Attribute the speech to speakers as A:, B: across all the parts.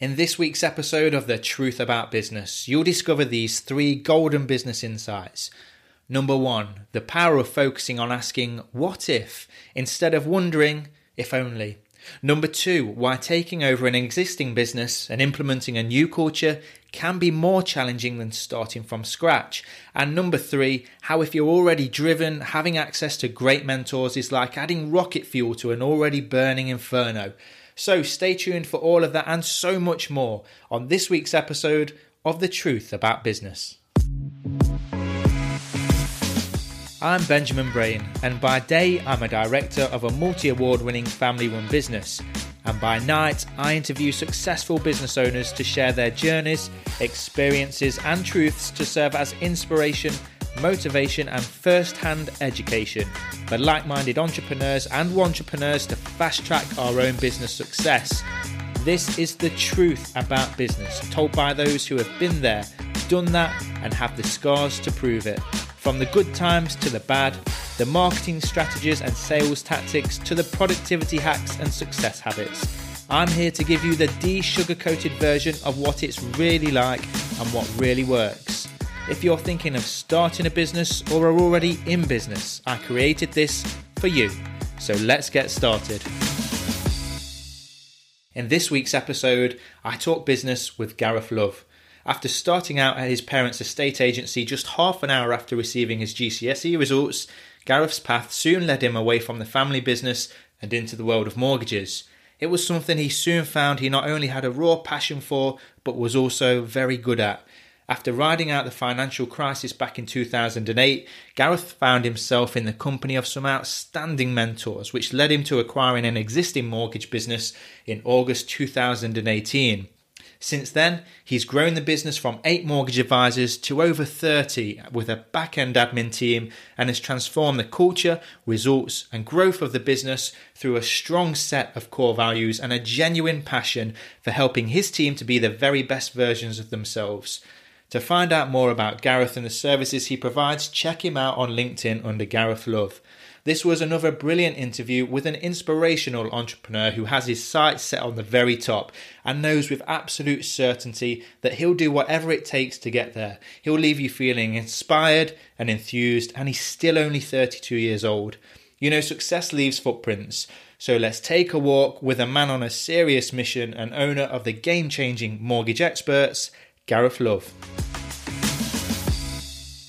A: In this week's episode of The Truth About Business, you'll discover these three golden business insights. Number one, the power of focusing on asking, What if? instead of wondering, If only. Number two, why taking over an existing business and implementing a new culture can be more challenging than starting from scratch. And number three, how if you're already driven, having access to great mentors is like adding rocket fuel to an already burning inferno. So stay tuned for all of that and so much more on this week's episode of The Truth About Business. I'm Benjamin Brain, and by day I'm a director of a multi award winning family run business. And by night, I interview successful business owners to share their journeys, experiences, and truths to serve as inspiration motivation, and first hand education for like minded entrepreneurs and entrepreneurs to fast track our own business success. This is the truth about business, told by those who have been there, done that, and have the scars to prove it. From the good times to the bad, the marketing strategies and sales tactics to the productivity hacks and success habits. I'm here to give you the de sugar coated version of what it's really like and what really works. If you're thinking of starting a business or are already in business, I created this for you. So let's get started. In this week's episode, I talk business with Gareth Love. After starting out at his parents' estate agency just half an hour after receiving his GCSE results, Gareth's path soon led him away from the family business and into the world of mortgages. It was something he soon found he not only had a raw passion for, but was also very good at. After riding out the financial crisis back in 2008, Gareth found himself in the company of some outstanding mentors, which led him to acquiring an existing mortgage business in August 2018. Since then, he's grown the business from eight mortgage advisors to over 30 with a back end admin team and has transformed the culture, results, and growth of the business through a strong set of core values and a genuine passion for helping his team to be the very best versions of themselves. To find out more about Gareth and the services he provides, check him out on LinkedIn under Gareth Love. This was another brilliant interview with an inspirational entrepreneur who has his sights set on the very top and knows with absolute certainty that he'll do whatever it takes to get there. He'll leave you feeling inspired and enthused, and he's still only 32 years old. You know, success leaves footprints. So let's take a walk with a man on a serious mission and owner of the game changing mortgage experts, Gareth Love.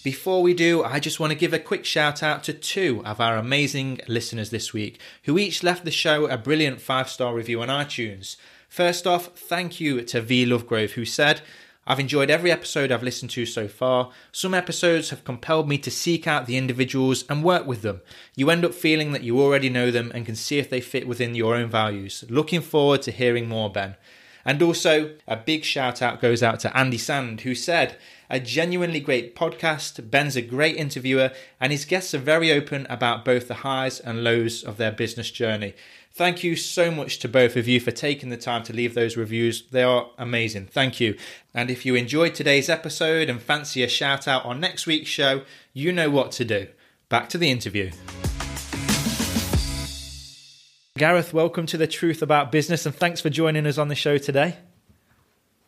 A: Before we do, I just want to give a quick shout out to two of our amazing listeners this week who each left the show a brilliant five star review on iTunes. First off, thank you to V Lovegrove who said, I've enjoyed every episode I've listened to so far. Some episodes have compelled me to seek out the individuals and work with them. You end up feeling that you already know them and can see if they fit within your own values. Looking forward to hearing more, Ben. And also, a big shout out goes out to Andy Sand, who said, a genuinely great podcast. Ben's a great interviewer, and his guests are very open about both the highs and lows of their business journey. Thank you so much to both of you for taking the time to leave those reviews. They are amazing. Thank you. And if you enjoyed today's episode and fancy a shout out on next week's show, you know what to do. Back to the interview. Gareth, welcome to the Truth About Business, and thanks for joining us on the show today.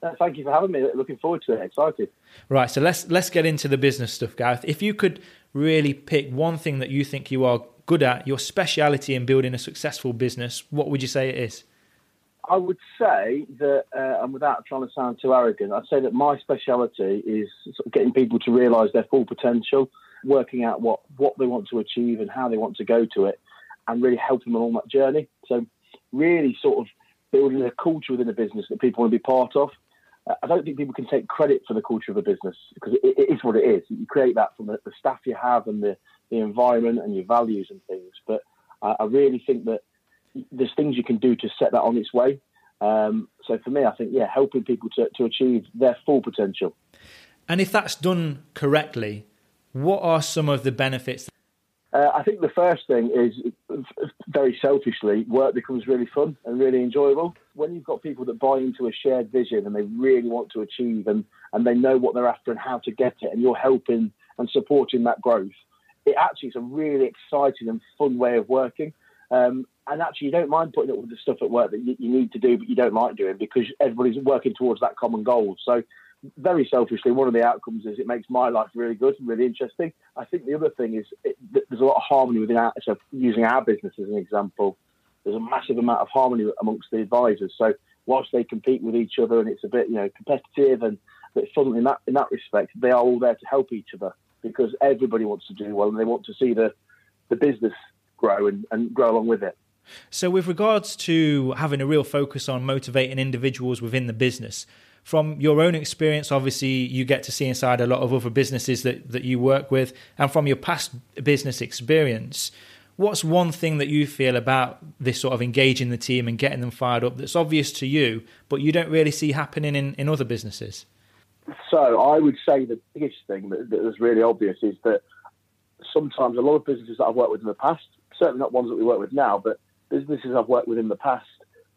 B: Uh, thank you for having me. Looking forward to it. Excited.
A: Right, so let's let's get into the business stuff, Gareth. If you could really pick one thing that you think you are good at, your speciality in building a successful business, what would you say it is?
B: I would say that, uh, and without trying to sound too arrogant, I'd say that my speciality is sort of getting people to realise their full potential, working out what what they want to achieve and how they want to go to it, and really help them along that journey. So, really sort of building a culture within a business that people want to be part of. Uh, I don't think people can take credit for the culture of a business because it, it is what it is. You create that from the, the, staff you have and the, the environment and your values and things. But uh, I really think that there's things you can do to set that on its way. Um, so for me, I think, yeah, helping people to, to achieve their full potential.
A: And if that's done correctly, what are some of the benefits
B: uh, I think the first thing is very selfishly, work becomes really fun and really enjoyable. When you've got people that buy into a shared vision and they really want to achieve and, and they know what they're after and how to get it, and you're helping and supporting that growth, it actually is a really exciting and fun way of working. Um, and actually you don't mind putting up with the stuff at work that you, you, need to do but you don't like doing because everybody's working towards that common goal so very selfishly one of the outcomes is it makes my life really good and really interesting. I think the other thing is it, there's a lot of harmony within our so using our business as an example there's a massive amount of harmony amongst the advisors. So whilst they compete with each other and it's a bit you know competitive and but fun in that in that respect they are all there to help each other because everybody wants to do well and they want to see the the business grow and, and grow along with it.
A: So, with regards to having a real focus on motivating individuals within the business, from your own experience, obviously, you get to see inside a lot of other businesses that, that you work with, and from your past business experience, what's one thing that you feel about this sort of engaging the team and getting them fired up that's obvious to you, but you don't really see happening in, in other businesses?
B: So, I would say the biggest thing that, that is really obvious is that sometimes a lot of businesses that I've worked with in the past, certainly not ones that we work with now, but businesses I've worked with in the past,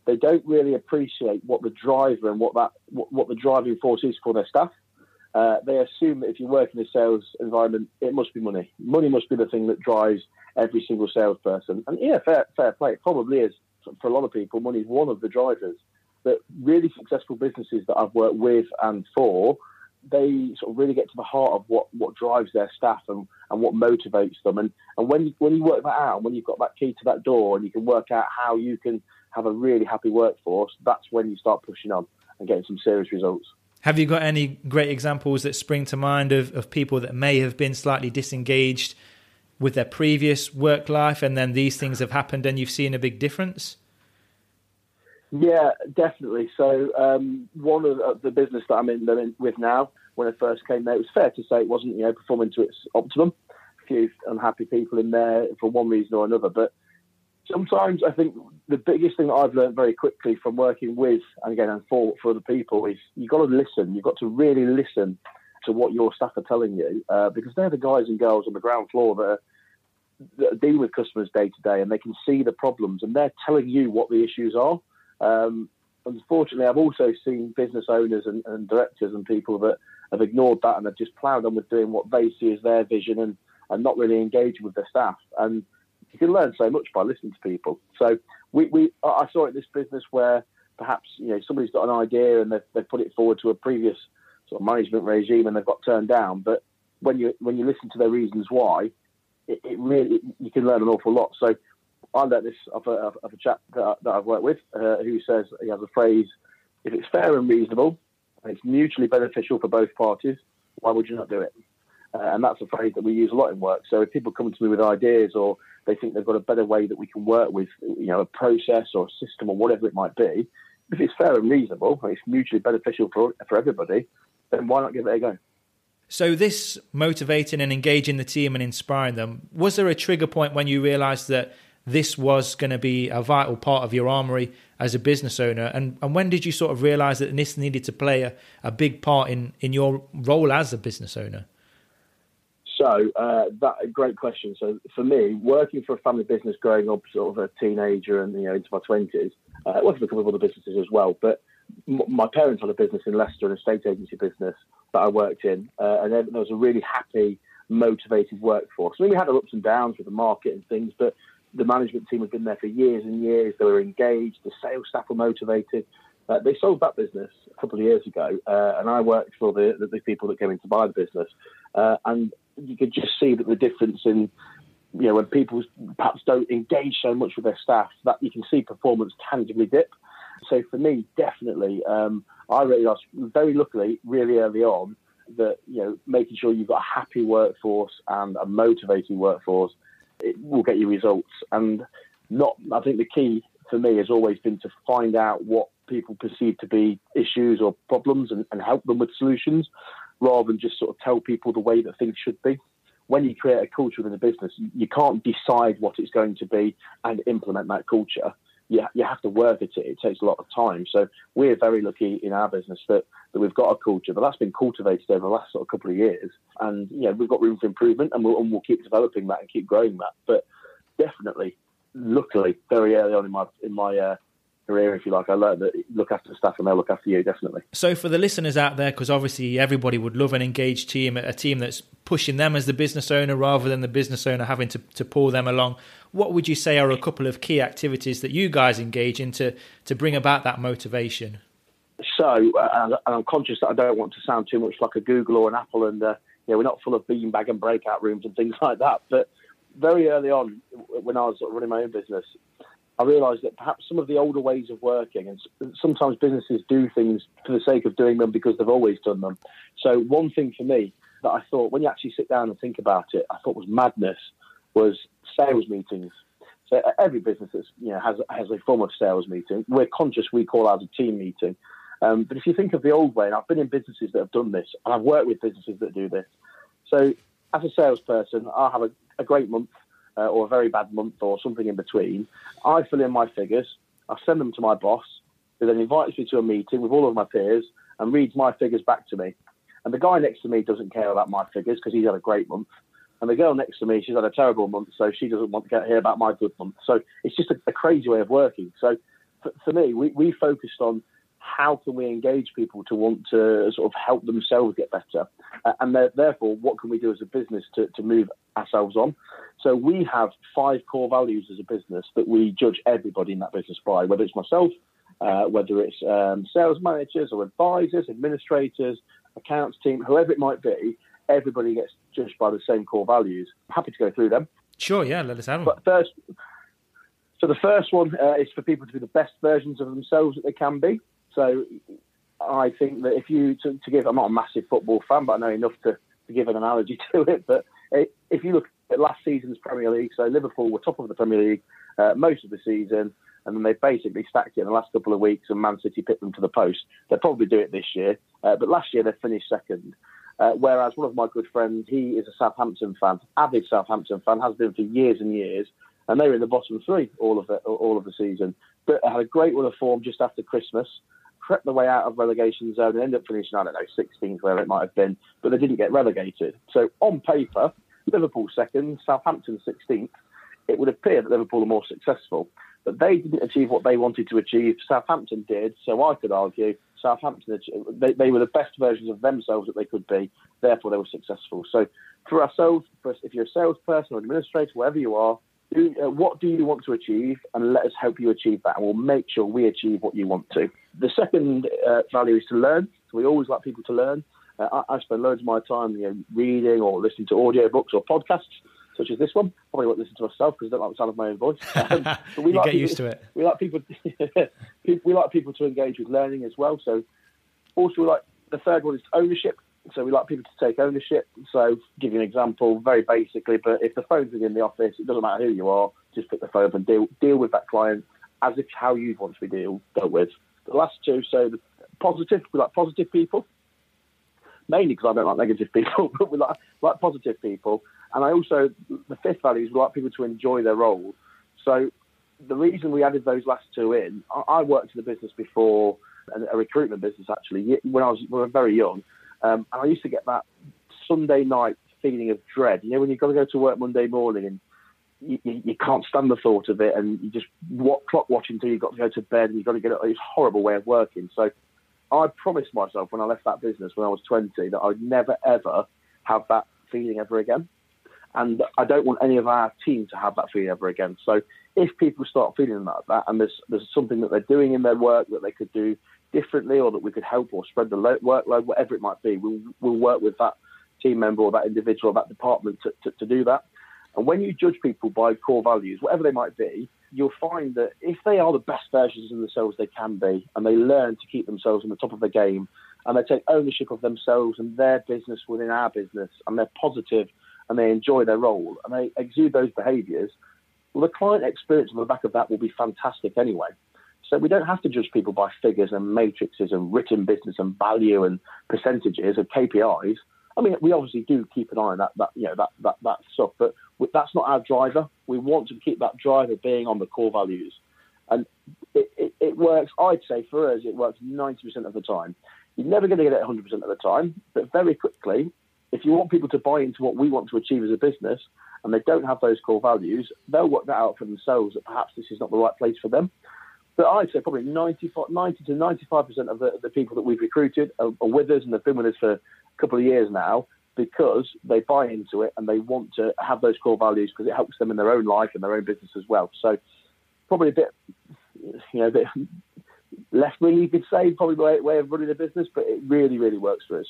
B: they don't really appreciate what the driver and what that what, what the driving force is for their staff. Uh, they assume that if you work in a sales environment, it must be money. Money must be the thing that drives every single salesperson. And yeah, fair, fair play. It probably is for a lot of people. Money is one of the drivers. But really successful businesses that I've worked with and for they sort of really get to the heart of what, what drives their staff and, and what motivates them. And, and when, you, when you work that out, and when you've got that key to that door and you can work out how you can have a really happy workforce, that's when you start pushing on and getting some serious results.
A: Have you got any great examples that spring to mind of, of people that may have been slightly disengaged with their previous work life and then these things have happened and you've seen a big difference?
B: Yeah, definitely. So um, one of the business that I'm in, in, with now, when I first came there, it was fair to say it wasn't you know performing to its optimum. A few unhappy people in there for one reason or another, but sometimes I think the biggest thing that I've learned very quickly from working with and again and for for other people is you've got to listen. You've got to really listen to what your staff are telling you uh, because they're the guys and girls on the ground floor that are, that dealing with customers day to day and they can see the problems and they're telling you what the issues are. Um, unfortunately, I've also seen business owners and, and, directors and people that have ignored that and have just ploughed on with doing what they see as their vision and, and not really engaging with their staff. And you can learn so much by listening to people. So we, we I saw it in this business where perhaps you know somebody's got an idea and they've, they've put it forward to a previous sort of management regime and they've got turned down. But when you when you listen to their reasons why, it, it really you can learn an awful lot. So I learned this of a, of a chap that, that I've worked with uh, who says he has a phrase: "If it's fair and reasonable, and it's mutually beneficial for both parties, why would you not do it?" Uh, and that's a phrase that we use a lot in work. So if people come to me with ideas or they think they've got a better way that we can work with, you know, a process or a system or whatever it might be, if it's fair and reasonable and it's mutually beneficial for for everybody, then why not give it a go?
A: So this motivating and engaging the team and inspiring them was there a trigger point when you realised that this was going to be a vital part of your armory as a business owner? And, and when did you sort of realize that this needed to play a, a big part in, in your role as a business owner?
B: So uh, that great question. So for me, working for a family business, growing up sort of a teenager and you know into my twenties, uh, working for a couple of other businesses as well. But m- my parents had a business in Leicester, an estate agency business that I worked in, uh, and there was a really happy, motivated workforce. I mean, we had our ups and downs with the market and things, but the management team had been there for years and years. They were engaged. The sales staff were motivated. Uh, they sold that business a couple of years ago, uh, and I worked for the, the, the, people that came in to buy the business. Uh, and you could just see that the difference in, you know, when people perhaps don't engage so much with their staff, that you can see performance tangibly dip. So for me, definitely, um, I realised very luckily, really early on, that you know, making sure you've got a happy workforce and a motivating workforce it will get you results. And not, I think the key for me has always been to find out what people perceive to be issues or problems and, and help them with solutions rather than just sort of tell people the way that things should be. When you create a culture within a business, you can't decide what it's going to be and implement that culture you, you have to work at it. It takes a lot of time. So we're very lucky in our business that, that we've got a culture, but that's been cultivated over the last sort of couple of years. And yeah, we've got room for improvement, and we'll, and we'll keep developing that and keep growing that. But definitely, luckily, very early on in my in my uh, career, if you like. I learned that look after the staff and they'll look after you, definitely.
A: So, for the listeners out there, because obviously everybody would love an engaged team, a team that's pushing them as the business owner rather than the business owner having to, to pull them along, what would you say are a couple of key activities that you guys engage in to, to bring about that motivation?
B: So, uh, I'm conscious that I don't want to sound too much like a Google or an Apple, and uh, you know, we're not full of beanbag and breakout rooms and things like that. But very early on, when I was running my own business, I realised that perhaps some of the older ways of working, and sometimes businesses do things for the sake of doing them because they've always done them. So, one thing for me that I thought, when you actually sit down and think about it, I thought was madness was sales meetings. So every business you know, has has a form of sales meeting. We're conscious we call ours a team meeting. Um, but if you think of the old way, and I've been in businesses that have done this, and I've worked with businesses that do this. So as a salesperson, I'll have a, a great month uh, or a very bad month or something in between. I fill in my figures. I send them to my boss, who then invites me to a meeting with all of my peers and reads my figures back to me. And the guy next to me doesn't care about my figures because he's had a great month. And the girl next to me, she's had a terrible month, so she doesn't want to hear about my good month. So it's just a, a crazy way of working. So for, for me, we, we focused on how can we engage people to want to sort of help themselves get better? Uh, and therefore, what can we do as a business to, to move ourselves on? So we have five core values as a business that we judge everybody in that business by, whether it's myself, uh, whether it's um, sales managers or advisors, administrators, accounts team, whoever it might be, everybody gets judged by the same core values. I'm happy to go through them.
A: Sure, yeah, let us have them.
B: But first, so the first one uh, is for people to be the best versions of themselves that they can be. So I think that if you to, to, give, I'm not a massive football fan, but I know enough to, to give an analogy to it. But if you look at last season's Premier League, so Liverpool were top of the Premier League uh, most of the season, and then they basically stacked it in the last couple of weeks, and Man City picked them to the post. They'll probably do it this year, uh, but last year they finished second. Uh, whereas one of my good friends, he is a Southampton fan, avid Southampton fan, has been for years and years, and they were in the bottom three all of the all of the season. But had a great run of form just after Christmas, crept their way out of relegation zone and ended up finishing, I don't know, 16th, where it might have been, but they didn't get relegated. So on paper, Liverpool second, Southampton 16th, it would appear that Liverpool are more successful. But they didn't achieve what they wanted to achieve. Southampton did. So I could argue Southampton, they, they were the best versions of themselves that they could be. Therefore, they were successful. So for ourselves, if you're a salesperson or administrator, wherever you are, do, uh, what do you want to achieve, and let us help you achieve that, and we'll make sure we achieve what you want to. The second uh, value is to learn. We always like people to learn. Uh, I, I, spend loads of my time, you know, reading or listening to audio books or podcasts, such as this one. Probably won't listen to myself because I don't like the sound of my own voice.
A: Um, but we you like get people, used to it.
B: We like people. we like people to engage with learning as well. So also, we like the third one is ownership. So we like people to take ownership. So give you an example, very basically, but if the phone's in the office, it doesn't matter who you are, just pick the phone up and deal deal with that client as if how you'd want to be deal, dealt with. The last two, so the positive, we like positive people, mainly because I don't like negative people, but we like, like positive people. And I also, the fifth value is we like people to enjoy their role. So the reason we added those last two in, I, I worked in the business before, a, recruitment business actually, when I was, when I was very young. Um, and I used to get that Sunday night feeling of dread. You know, when you've got to go to work Monday morning and you, you, you, can't stand the thought of it, and you just what, clock watching until you've got to go to bed, and you've got to get it. It's a horrible way of working. So I promised myself when I left that business when I was 20 that I'd never ever have that feeling ever again. And I don't want any of our team to have that feeling ever again. So if people start feeling like that, and there's there's something that they're doing in their work that they could do differently, or that we could help or spread the workload, whatever it might be, we'll we'll work with that team member or that individual or that department to, to, to do that. And when you judge people by core values, whatever they might be, you'll find that if they are the best versions of themselves they can be, and they learn to keep themselves on the top of the game, and they take ownership of themselves and their business within our business, and they're positive and they enjoy their role, and they exude those behaviours, well, the client experience on the back of that will be fantastic anyway. So we don't have to judge people by figures and matrices and written business and value and percentages and KPIs. I mean, we obviously do keep an eye on that, that you know, that, that, that stuff, but that's not our driver. We want to keep that driver being on the core values. And it, it, it works, I'd say for us, it works 90% of the time. You're never going to get it 100% of the time, but very quickly, if you want people to buy into what we want to achieve as a business and they don't have those core values, they'll work that out for themselves that perhaps this is not the right place for them. But I'd say probably 90, 90 to 95% of the, the people that we've recruited are, are with us and they've been with us for a couple of years now because they buy into it and they want to have those core values because it helps them in their own life and their own business as well. So probably a bit, you know, a bit left wing, you could say, probably way, way of running a business, but it really, really works for us.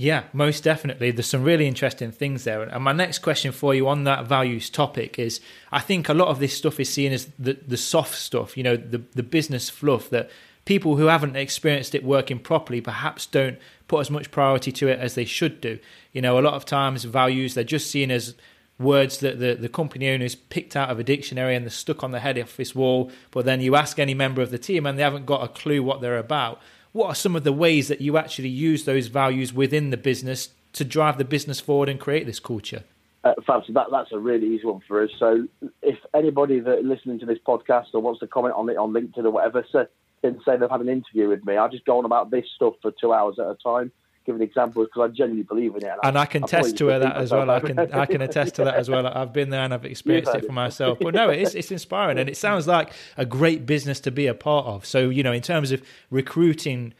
A: Yeah, most definitely. There's some really interesting things there. And my next question for you on that values topic is I think a lot of this stuff is seen as the, the soft stuff, you know, the, the business fluff that people who haven't experienced it working properly perhaps don't put as much priority to it as they should do. You know, a lot of times values, they're just seen as words that the, the company owners picked out of a dictionary and they're stuck on the head office wall. But then you ask any member of the team and they haven't got a clue what they're about what are some of the ways that you actually use those values within the business to drive the business forward and create this culture?
B: Uh, Fab, so that, that's a really easy one for us. So, if anybody that listening to this podcast or wants to comment on it on LinkedIn or whatever, so, say they've had an interview with me, I just go on about this stuff for two hours at a time giving examples because I genuinely believe in it.
A: And, and I, I can attest to that as well. I can I can attest to that as well. I've been there and I've experienced it for myself. But no, it's it's inspiring and it sounds like a great business to be a part of. So you know, in terms of recruiting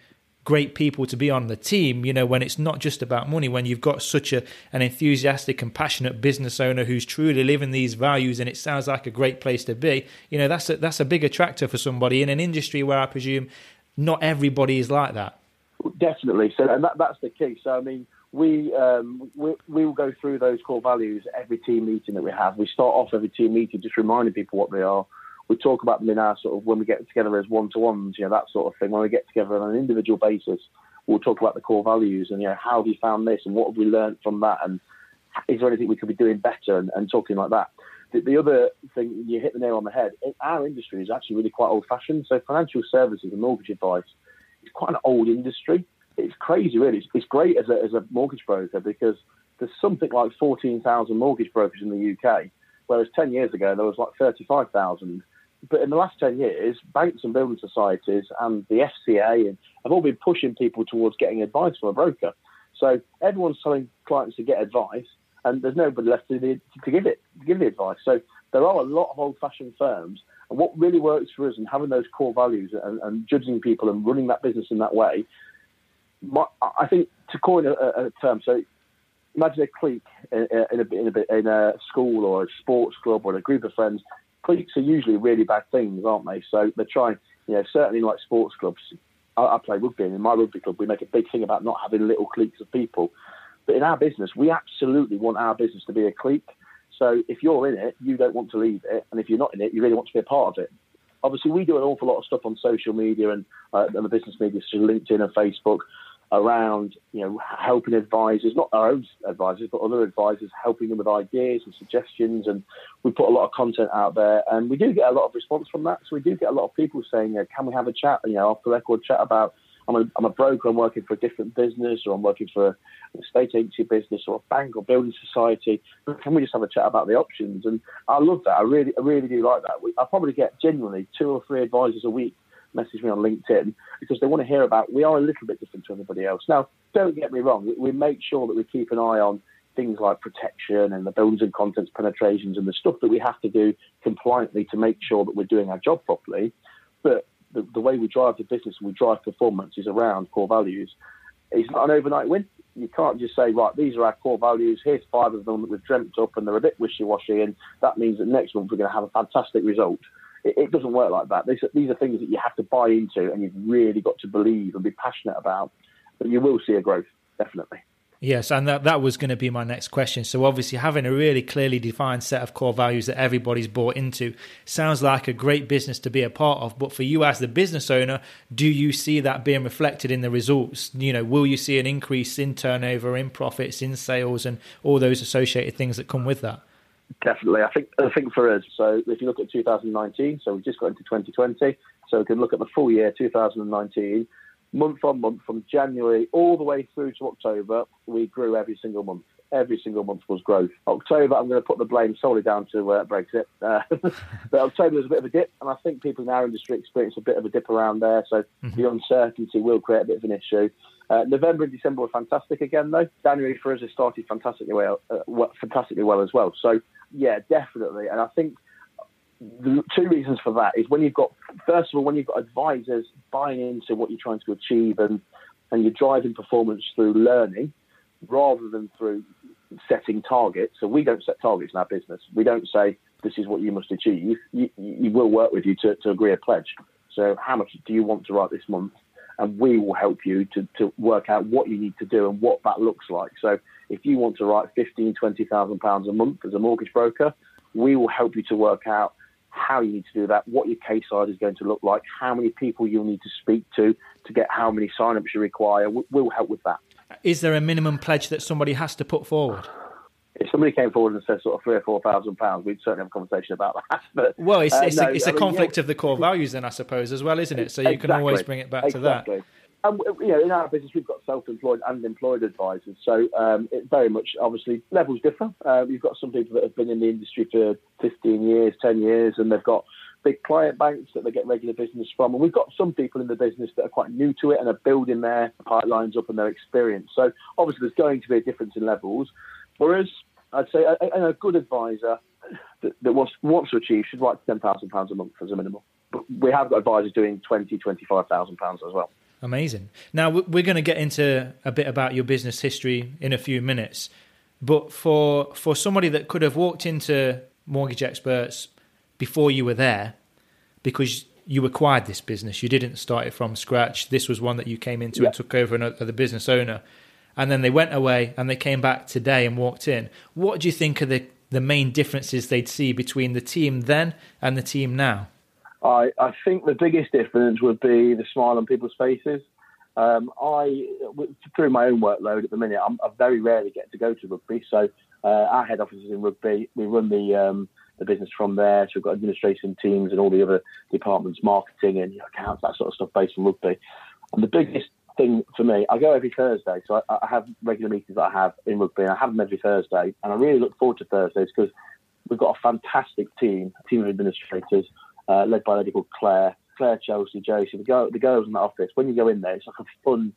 A: great people to be on the team you know when it's not just about money when you've got such a an enthusiastic and passionate business owner who's truly living these values and it sounds like a great place to be you know that's a, that's a big attractor for somebody in an industry where i presume not everybody is like that
B: Definitely. So, and that, that's the key. So, I mean, we, um, we we will go through those core values every team meeting that we have. We start off every team meeting just reminding people what they are. We talk about them in our sort of when we get together as one to ones, you know, that sort of thing. When we get together on an individual basis, we'll talk about the core values and you know how have you found this and what have we learned from that and is there anything we could be doing better and, and talking like that. The, the, other thing you hit the nail on the head. Our industry is actually really quite old fashioned. So financial services and mortgage advice it's quite an old industry. It's crazy, really. It's, it's great as a, as a mortgage broker because there's something like 14,000 mortgage brokers in the UK, whereas 10 years ago there was like 35,000. But in the last 10 years, banks and building societies and the FCA have all been pushing people towards getting advice from a broker. So everyone's telling clients to get advice, and there's nobody left to, to give it to give the advice. So there are a lot of old-fashioned firms and what really works for us and having those core values and, and judging people and running that business in that way, my, I think to coin a, a, term, so imagine a clique in, in, a, in, a, in a school or a sports club or a group of friends. Cliques are usually really bad things, aren't they? So they're trying, you know, certainly like sports clubs. I, I play rugby, and in my rugby club, we make a big thing about not having little cliques of people. But in our business, we absolutely want our business to be a clique. So if you're in it, you don't want to leave it, and if you're not in it, you really want to be a part of it. Obviously, we do an awful lot of stuff on social media and, uh, and the business media, such LinkedIn and Facebook, around you know helping advisors, not our own advisors, but other advisors, helping them with ideas and suggestions. And we put a lot of content out there, and we do get a lot of response from that. So we do get a lot of people saying, "Can we have a chat? You know, off the record chat about." I'm a, I'm a broker, I'm working for a different business, or I'm working for an estate agency business, or a bank, or building society. Can we just have a chat about the options? And I love that. I really, I really do like that. We, I probably get genuinely two or three advisors a week message me on LinkedIn because they want to hear about. We are a little bit different to everybody else. Now, don't get me wrong. We, make sure that we keep an eye on things like protection and the buildings and contents penetrations and the stuff that we have to do compliantly to make sure that we're doing our job properly. But the, the way we drive the business and we drive performance is around core values. It's not an overnight win. You can't just say, right, these are our core values. Here's five of them that we've dreamt up, and they're a bit wishy-washy, and that means that next month we're going to have a fantastic result. It, it doesn't work like that. These these are things that you have to buy into, and you've really got to believe and be passionate about. But you will see a growth, definitely.
A: Yes, and that, that was going to be my next question. So, obviously, having a really clearly defined set of core values that everybody's bought into sounds like a great business to be a part of. But for you as the business owner, do you see that being reflected in the results? You know, will you see an increase in turnover, in profits, in sales, and all those associated things that come with that?
B: Definitely. I think I think for us, so if you look at 2019, so we've just got into 2020, so we can look at the full year 2019 month on month from January all the way through to October, we grew every single month. Every single month was growth. October, I'm going to put the blame solely down to uh, Brexit. Uh, but October was a bit of a dip, and I think people in our industry experience a bit of a dip around there. So mm-hmm. the uncertainty will create a bit of an issue. Uh, November and December were fantastic again, though. January for us has started fantastically well, uh, fantastically well as well. So yeah, definitely. And I think the two reasons for that is when you've got, first of all, when you've got advisors buying into what you're trying to achieve and, and you're driving performance through learning rather than through setting targets. So we don't set targets in our business. We don't say this is what you must achieve. You, you will work with you to, to agree a pledge. So how much do you want to write this month? And we will help you to, to work out what you need to do and what that looks like. So if you want to write fifteen, twenty thousand pounds a month as a mortgage broker, we will help you to work out how you need to do that, what your case size is going to look like, how many people you'll need to speak to to get how many sign-ups you require. We'll help with that.
A: Is there a minimum pledge that somebody has to put forward?
B: If somebody came forward and said sort of three or four thousand pounds, we'd certainly have a conversation about that. But,
A: well, it's, it's, uh, no, a, it's a conflict yeah. of the core values, then I suppose, as well, isn't it? So you exactly. can always bring it back
B: exactly.
A: to that.
B: And you know, in our business, we've got self-employed and employed advisors, so um, it very much obviously levels differ. Uh, you've got some people that have been in the industry for 15 years, 10 years, and they've got big client banks that they get regular business from. And we've got some people in the business that are quite new to it and are building their pipelines up and their experience. So obviously, there's going to be a difference in levels. Whereas I'd say a, a good advisor that, that wants, wants to achieve should write £10,000 a month as a minimum. But we have got advisors doing twenty, twenty-five thousand pounds as well.
A: Amazing. Now we're going to get into a bit about your business history in a few minutes, but for for somebody that could have walked into mortgage experts before you were there, because you acquired this business, you didn't start it from scratch. This was one that you came into yeah. and took over another business owner, and then they went away and they came back today and walked in. What do you think are the the main differences they'd see between the team then and the team now?
B: I, I think the biggest difference would be the smile on people's faces. Um, I, through my own workload at the minute, I'm, i very rarely get to go to rugby. So uh, our head office is in rugby. We run the um, the business from there. So we've got administration teams and all the other departments, marketing and accounts, that sort of stuff based on rugby. And the biggest thing for me, I go every Thursday. So I, I have regular meetings that I have in rugby. And I have them every Thursday. And I really look forward to Thursdays because we've got a fantastic team, a team of administrators uh, led by a lady called Claire, Claire Chelsea, Josie, the, girl, the girls in that office. When you go in there, it's like a fun,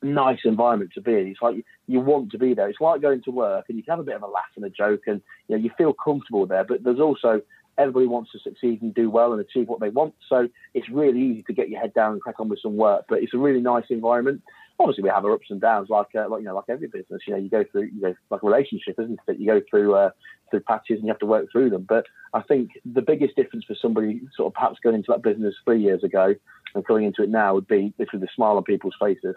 B: nice environment to be in. It's like you, you want to be there. It's like going to work and you can have a bit of a laugh and a joke and you know you feel comfortable there. But there's also everybody wants to succeed and do well and achieve what they want. So it's really easy to get your head down and crack on with some work. But it's a really nice environment obviously we have our ups and downs, like uh, like you know, like every business. You know, you go through you know, like a relationship, isn't it? You go through uh, through patches and you have to work through them. But I think the biggest difference for somebody sort of perhaps going into that business three years ago and going into it now would be literally the smile on people's faces.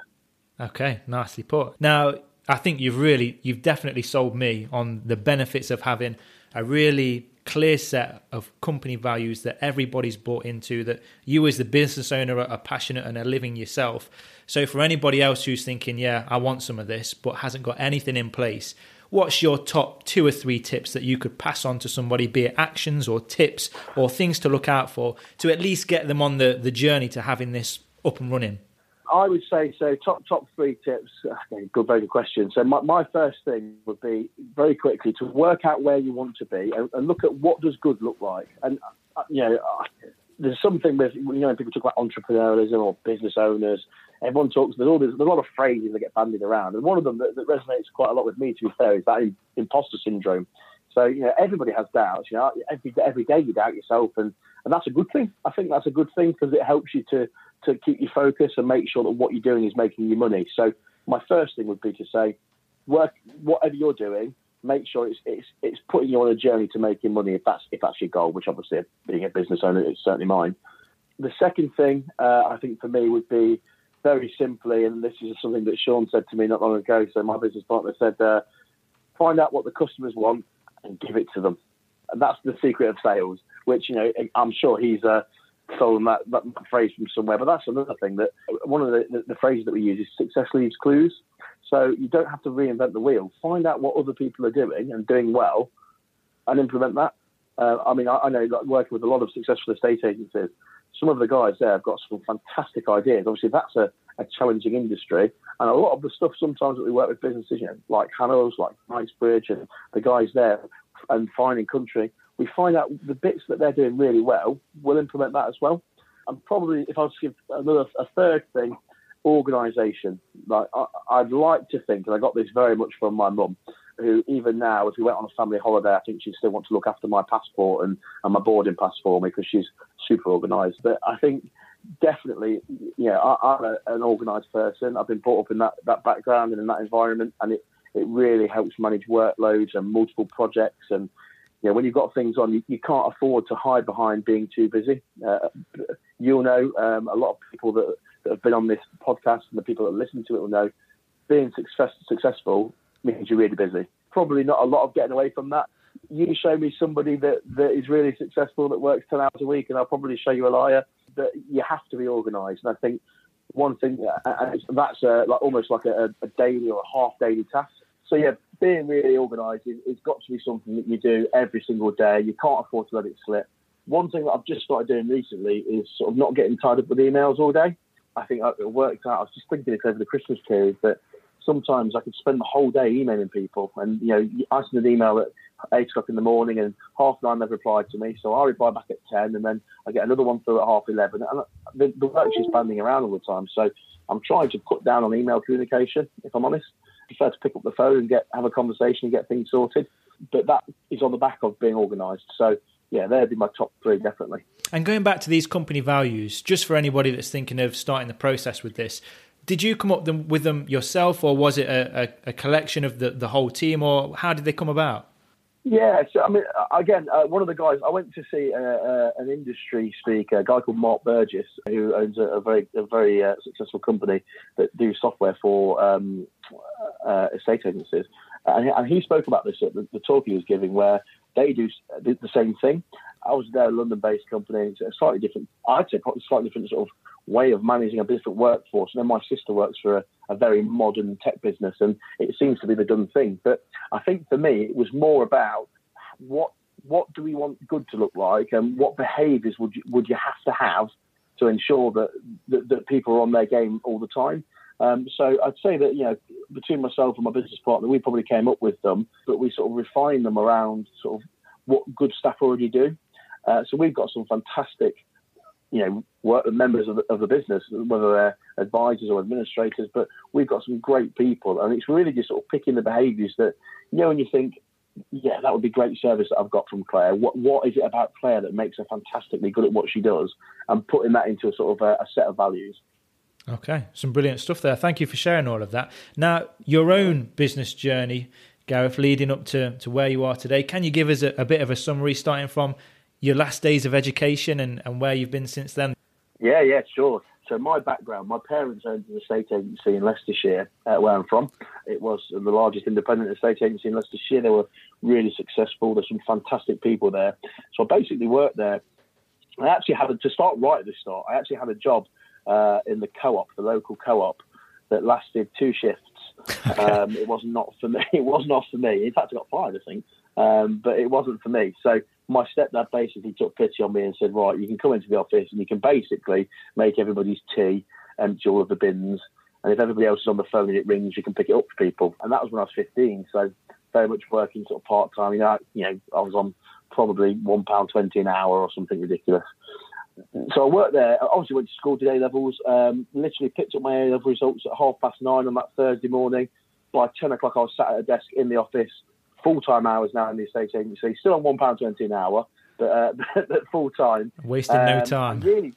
A: Okay, nicely put. Now, I think you've really, you've definitely sold me on the benefits of having a really clear set of company values that everybody's bought into, that you as the business owner are passionate and are living yourself. So for anybody else who's thinking, yeah, I want some of this, but hasn't got anything in place, what's your top two or three tips that you could pass on to somebody, be it actions or tips or things to look out for to at least get them on the, the journey to having this up and running?
B: I would say so. Top top three tips. Good, very good question. So my, my first thing would be very quickly to work out where you want to be and, and look at what does good look like. And uh, you know, uh, there's something with you know people talk about entrepreneurialism or business owners. Everyone talks. There's all there's a lot of phrases that get bandied around, and one of them that, that resonates quite a lot with me, to be fair, is that imposter syndrome. So you know, everybody has doubts. You know, every every day you doubt yourself, and and that's a good thing. I think that's a good thing because it helps you to to keep you focused and make sure that what you're doing is making you money. So my first thing would be to say, work whatever you're doing, make sure it's it's it's putting you on a journey to making money if that's if that's your goal, which obviously being a business owner is certainly mine. The second thing uh, I think for me would be very simply, and this is something that Sean said to me not long ago. So my business partner said, uh, find out what the customers want and give it to them. And that's the secret of sales, which you know I'm sure he's uh, stolen that, that phrase from somewhere. But that's another thing that one of the, the, the phrases that we use is success leaves clues. So you don't have to reinvent the wheel. Find out what other people are doing and doing well, and implement that. Uh, I mean, I, I know like, working with a lot of successful estate agencies, some of the guys there have got some fantastic ideas. Obviously, that's a, a challenging industry, and a lot of the stuff sometimes that we work with businesses, you know, like Hano's, like Knightsbridge, and the guys there, and Fine and Country, we find out the bits that they're doing really well, we'll implement that as well. And probably, if I was to give another a third thing, organisation. Like I, would like to think, and I got this very much from my mum. who even now, if we went on a family holiday, I think she'd still want to look after my passport and, and my boarding pass for me because she's super organised. But I think definitely, yeah, I, am an organised person. I've been brought up in that, that background and in that environment, and it, it really helps manage workloads and multiple projects. And know, when you've got things on, you, you can't afford to hide behind being too busy. Uh, you'll know um, a lot of people that, that have been on this podcast and the people that listen to it will know being success, successful means you're really busy. Probably not a lot of getting away from that. You show me somebody that, that is really successful that works 10 hours a week, and I'll probably show you a liar. But you have to be organised. And I think one thing, and that's a, like almost like a, a, daily or a half daily task. So, yeah, being really organised is, got to be something that you do every single day. You can't afford to let it slip. One thing that I've just started doing recently is sort of not getting tied up with emails all day. I think it worked out. I was just thinking this over the Christmas period that sometimes I could spend the whole day emailing people, and you know, I send an email at eight o'clock in the morning, and half nine they've replied to me, so I reply back at ten, and then I get another one through at half eleven, and the, the work's just banding around all the time. So I'm trying to put down on email communication, if I'm honest. Prefer to pick up the phone and get have a conversation and get things sorted, but that is on the back of being organised. So yeah, they'd be my top three definitely.
A: And going back to these company values, just for anybody that's thinking of starting the process with this, did you come up with them yourself, or was it a, a, a collection of the, the whole team, or how did they come about?
B: Yeah, so I mean, again, uh, one of the guys I went to see uh, uh, an industry speaker, a guy called Mark Burgess, who owns a, a very a very uh, successful company that do software for um, uh, estate agencies, and, and, he spoke about this at the, the, talk he was giving, where they do the same thing. I was there, a London-based company, it's a slightly different, I'd say, probably slightly different sort of way of managing a different workforce. And then my sister works for a, a, very modern tech business, and it seems to be the done thing. But I think for me, it was more about what what do we want good to look like, and what behaviours would you, would you have to have to ensure that, that, that people are on their game all the time. Um, so I'd say that you know between myself and my business partner, we probably came up with them, but we sort of refined them around sort of what good staff already do. Uh, so we've got some fantastic you know, work, members of the, of the business, whether they're advisors or administrators. But we've got some great people, and it's really just sort of picking the behaviours that you know when you think, yeah, that would be great service that I've got from Claire. What what is it about Claire that makes her fantastically good at what she does, and putting that into a sort of a, a set of values.
A: Okay, some brilliant stuff there. Thank you for sharing all of that. Now, your own business journey, Gareth, leading up to, to where you are today, can you give us a, a bit of a summary starting from your last days of education and, and where you've been since then?
B: Yeah, yeah, sure. So my background, my parents owned an estate agency in Leicestershire, uh, where I'm from. It was the largest independent estate agency in Leicestershire. They were really successful. There's some fantastic people there. So I basically worked there. I actually had a, to start right at the start. I actually had a job uh, in the co-op, the local co-op, that lasted two shifts. Okay. Um, it was not for me. It was not for me. In fact, I got fired, I think. Um, but it wasn't for me. So my stepdad basically took pity on me and said, right, you can come into the office and you can basically make everybody's tea, empty all of the bins, and if everybody else is on the phone and it rings, you can pick it up for people. And that was when I was 15, so very much working sort of part time. You know, you know, I was on probably one pound twenty an hour or something ridiculous. So I worked there. I obviously went to school, did A levels. Um, literally picked up my A level results at half past nine on that Thursday morning. By ten o'clock, I was sat at a desk in the office full time hours now in the estate agency, still on one pound twenty an hour, but, uh, but full time.
A: Wasting um, no time.
B: Really,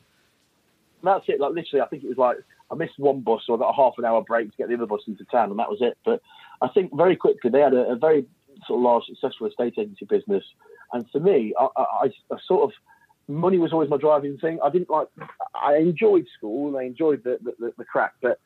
B: that's it. Like literally, I think it was like I missed one bus, so I got a half an hour break to get the other bus into town, and that was it. But I think very quickly they had a, a very sort of large, successful estate agency business, and for me, I, I, I sort of money was always my driving thing. I didn't like. I enjoyed school and I enjoyed the the, the, the crack, but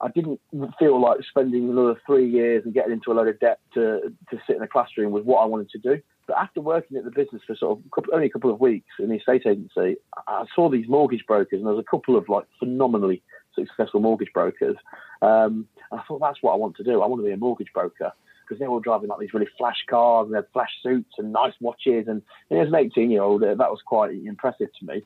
B: I didn't feel like spending another three years and getting into a load of debt to to sit in a classroom was what I wanted to do. But after working at the business for sort of only a couple of weeks in the estate agency, I saw these mortgage brokers, and there was a couple of like phenomenally successful mortgage brokers. Um, I thought that's what I want to do. I want to be a mortgage broker because they were driving like these really flash cars and they had flash suits and nice watches. And, and as an 18 year old, that was quite impressive to me.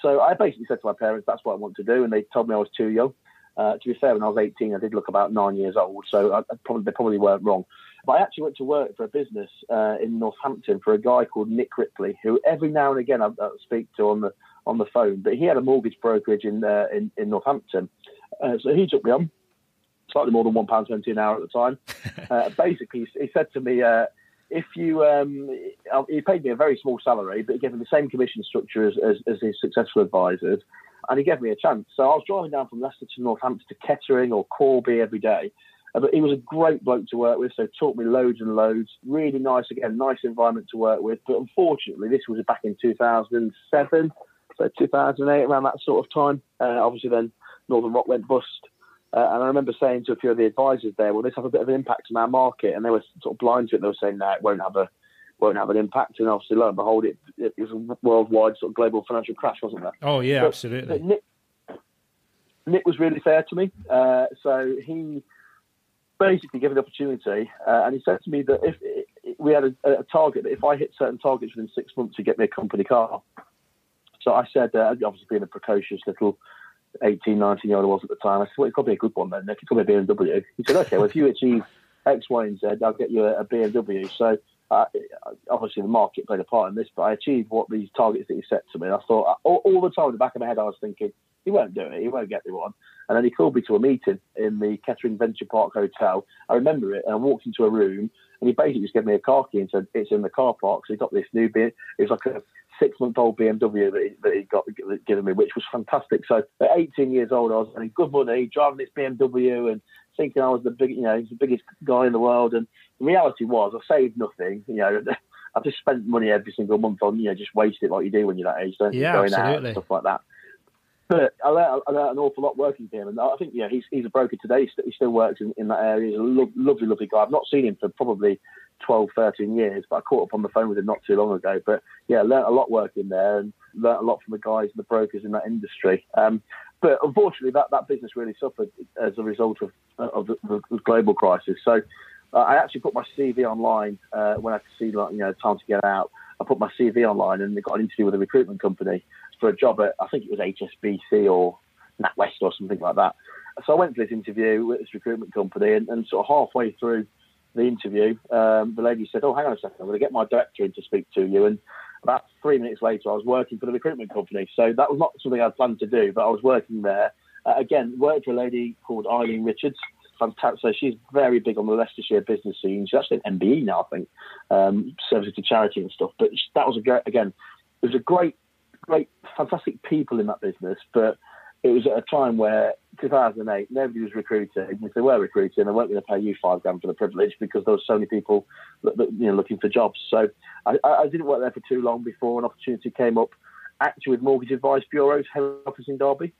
B: So I basically said to my parents, that's what I want to do. And they told me I was too young. Uh, to be fair, when I was 18, I did look about nine years old, so I, I probably, they probably weren't wrong. But I actually went to work for a business uh, in Northampton for a guy called Nick Ripley, who every now and again I, I speak to on the on the phone. But he had a mortgage brokerage in uh, in, in, Northampton, uh, so he took me on. Slightly more than one pound twenty an hour at the time. uh, basically, he said to me, uh, "If you," um, he paid me a very small salary, but he gave me the same commission structure as, as, as his successful advisors, and he gave me a chance. So I was driving down from Leicester to Northampton to Kettering or Corby every day. Uh, but he was a great bloke to work with, so taught me loads and loads. Really nice, again, nice environment to work with. But unfortunately, this was back in 2007, so 2008, around that sort of time. Uh, obviously, then Northern Rock went bust. Uh, and I remember saying to a few of the advisors there, "Well, this have a bit of an impact on our market," and they were sort of blind to it. They were saying, "No, it won't have a won't have an impact." And obviously, lo and behold, it, it was a worldwide sort of global financial crash, wasn't there?
A: Oh yeah,
B: But-
A: absolutely.
B: but Nick, Nick was really fair to me. Uh, so he basically gave me the opportunity, uh, and he said to me that if we had a, a target, that if I hit certain targets within six months, he'd get me a company car. So I said, uh, obviously being a precocious little 18, 19 year old I was at the time, I said, well, it's got to be a good one then, Nick. It's got to be a BMW. He said, okay, well, if you achieve X, Y, and Z, I'll get you a, a BMW. So uh, obviously the market played a part in this, but I achieved what these targets that he set to me. And I thought, all, all the time in the back of my head, I was thinking, he won't do it. He won't get me one. And then he called me to a meeting in the Kettering Venture Park Hotel. I remember it. And I walked into a room and he basically just gave me a car key and said, it's in the car park. So he got this new, bit. it was like a six month old BMW that he, that he got given me, which was fantastic. So at 18 years old, I was earning good money, driving this BMW and thinking I was the big, you know, the biggest guy in the world. And the reality was I saved nothing, you know. I just spent money every single month on, you know, just waste it like you do when you're that age, don't?
A: Yeah,
B: Going out and stuff like that. But I learned, I learned an awful lot working for him, and I think yeah, he's he's a broker today. He He still works in, in that area. He's a lo- lovely, lovely guy. I've not seen him for probably 12, 13 years, but I caught up on the phone with him not too long ago. But yeah, learnt a lot working there, and learnt a lot from the guys and the brokers in that industry. Um, but unfortunately, that, that business really suffered as a result of of the, the global crisis. So uh, I actually put my CV online uh, when I could see like you know time to get out. I put my CV online and got an interview with a recruitment company for a job at I think it was HSBC or NatWest or something like that. So I went for this interview with this recruitment company, and, and sort of halfway through the interview, um, the lady said, "Oh, hang on a second, I'm going to get my director in to speak to you." And about three minutes later, I was working for the recruitment company. So that was not something I planned to do, but I was working there. Uh, again, worked for a lady called Eileen Richards. Fantastic. So she's very big on the Leicestershire business scene. She's actually an MBE now, I think, um, services to charity and stuff. But that was a again, it was a great, great, fantastic people in that business. But it was at a time where 2008, nobody was recruiting. If they were recruiting, they weren't going to pay you five grand for the privilege because there were so many people, you know, looking for jobs. So I, I didn't work there for too long before an opportunity came up, actually with Mortgage Advice Bureau's head office in Derby.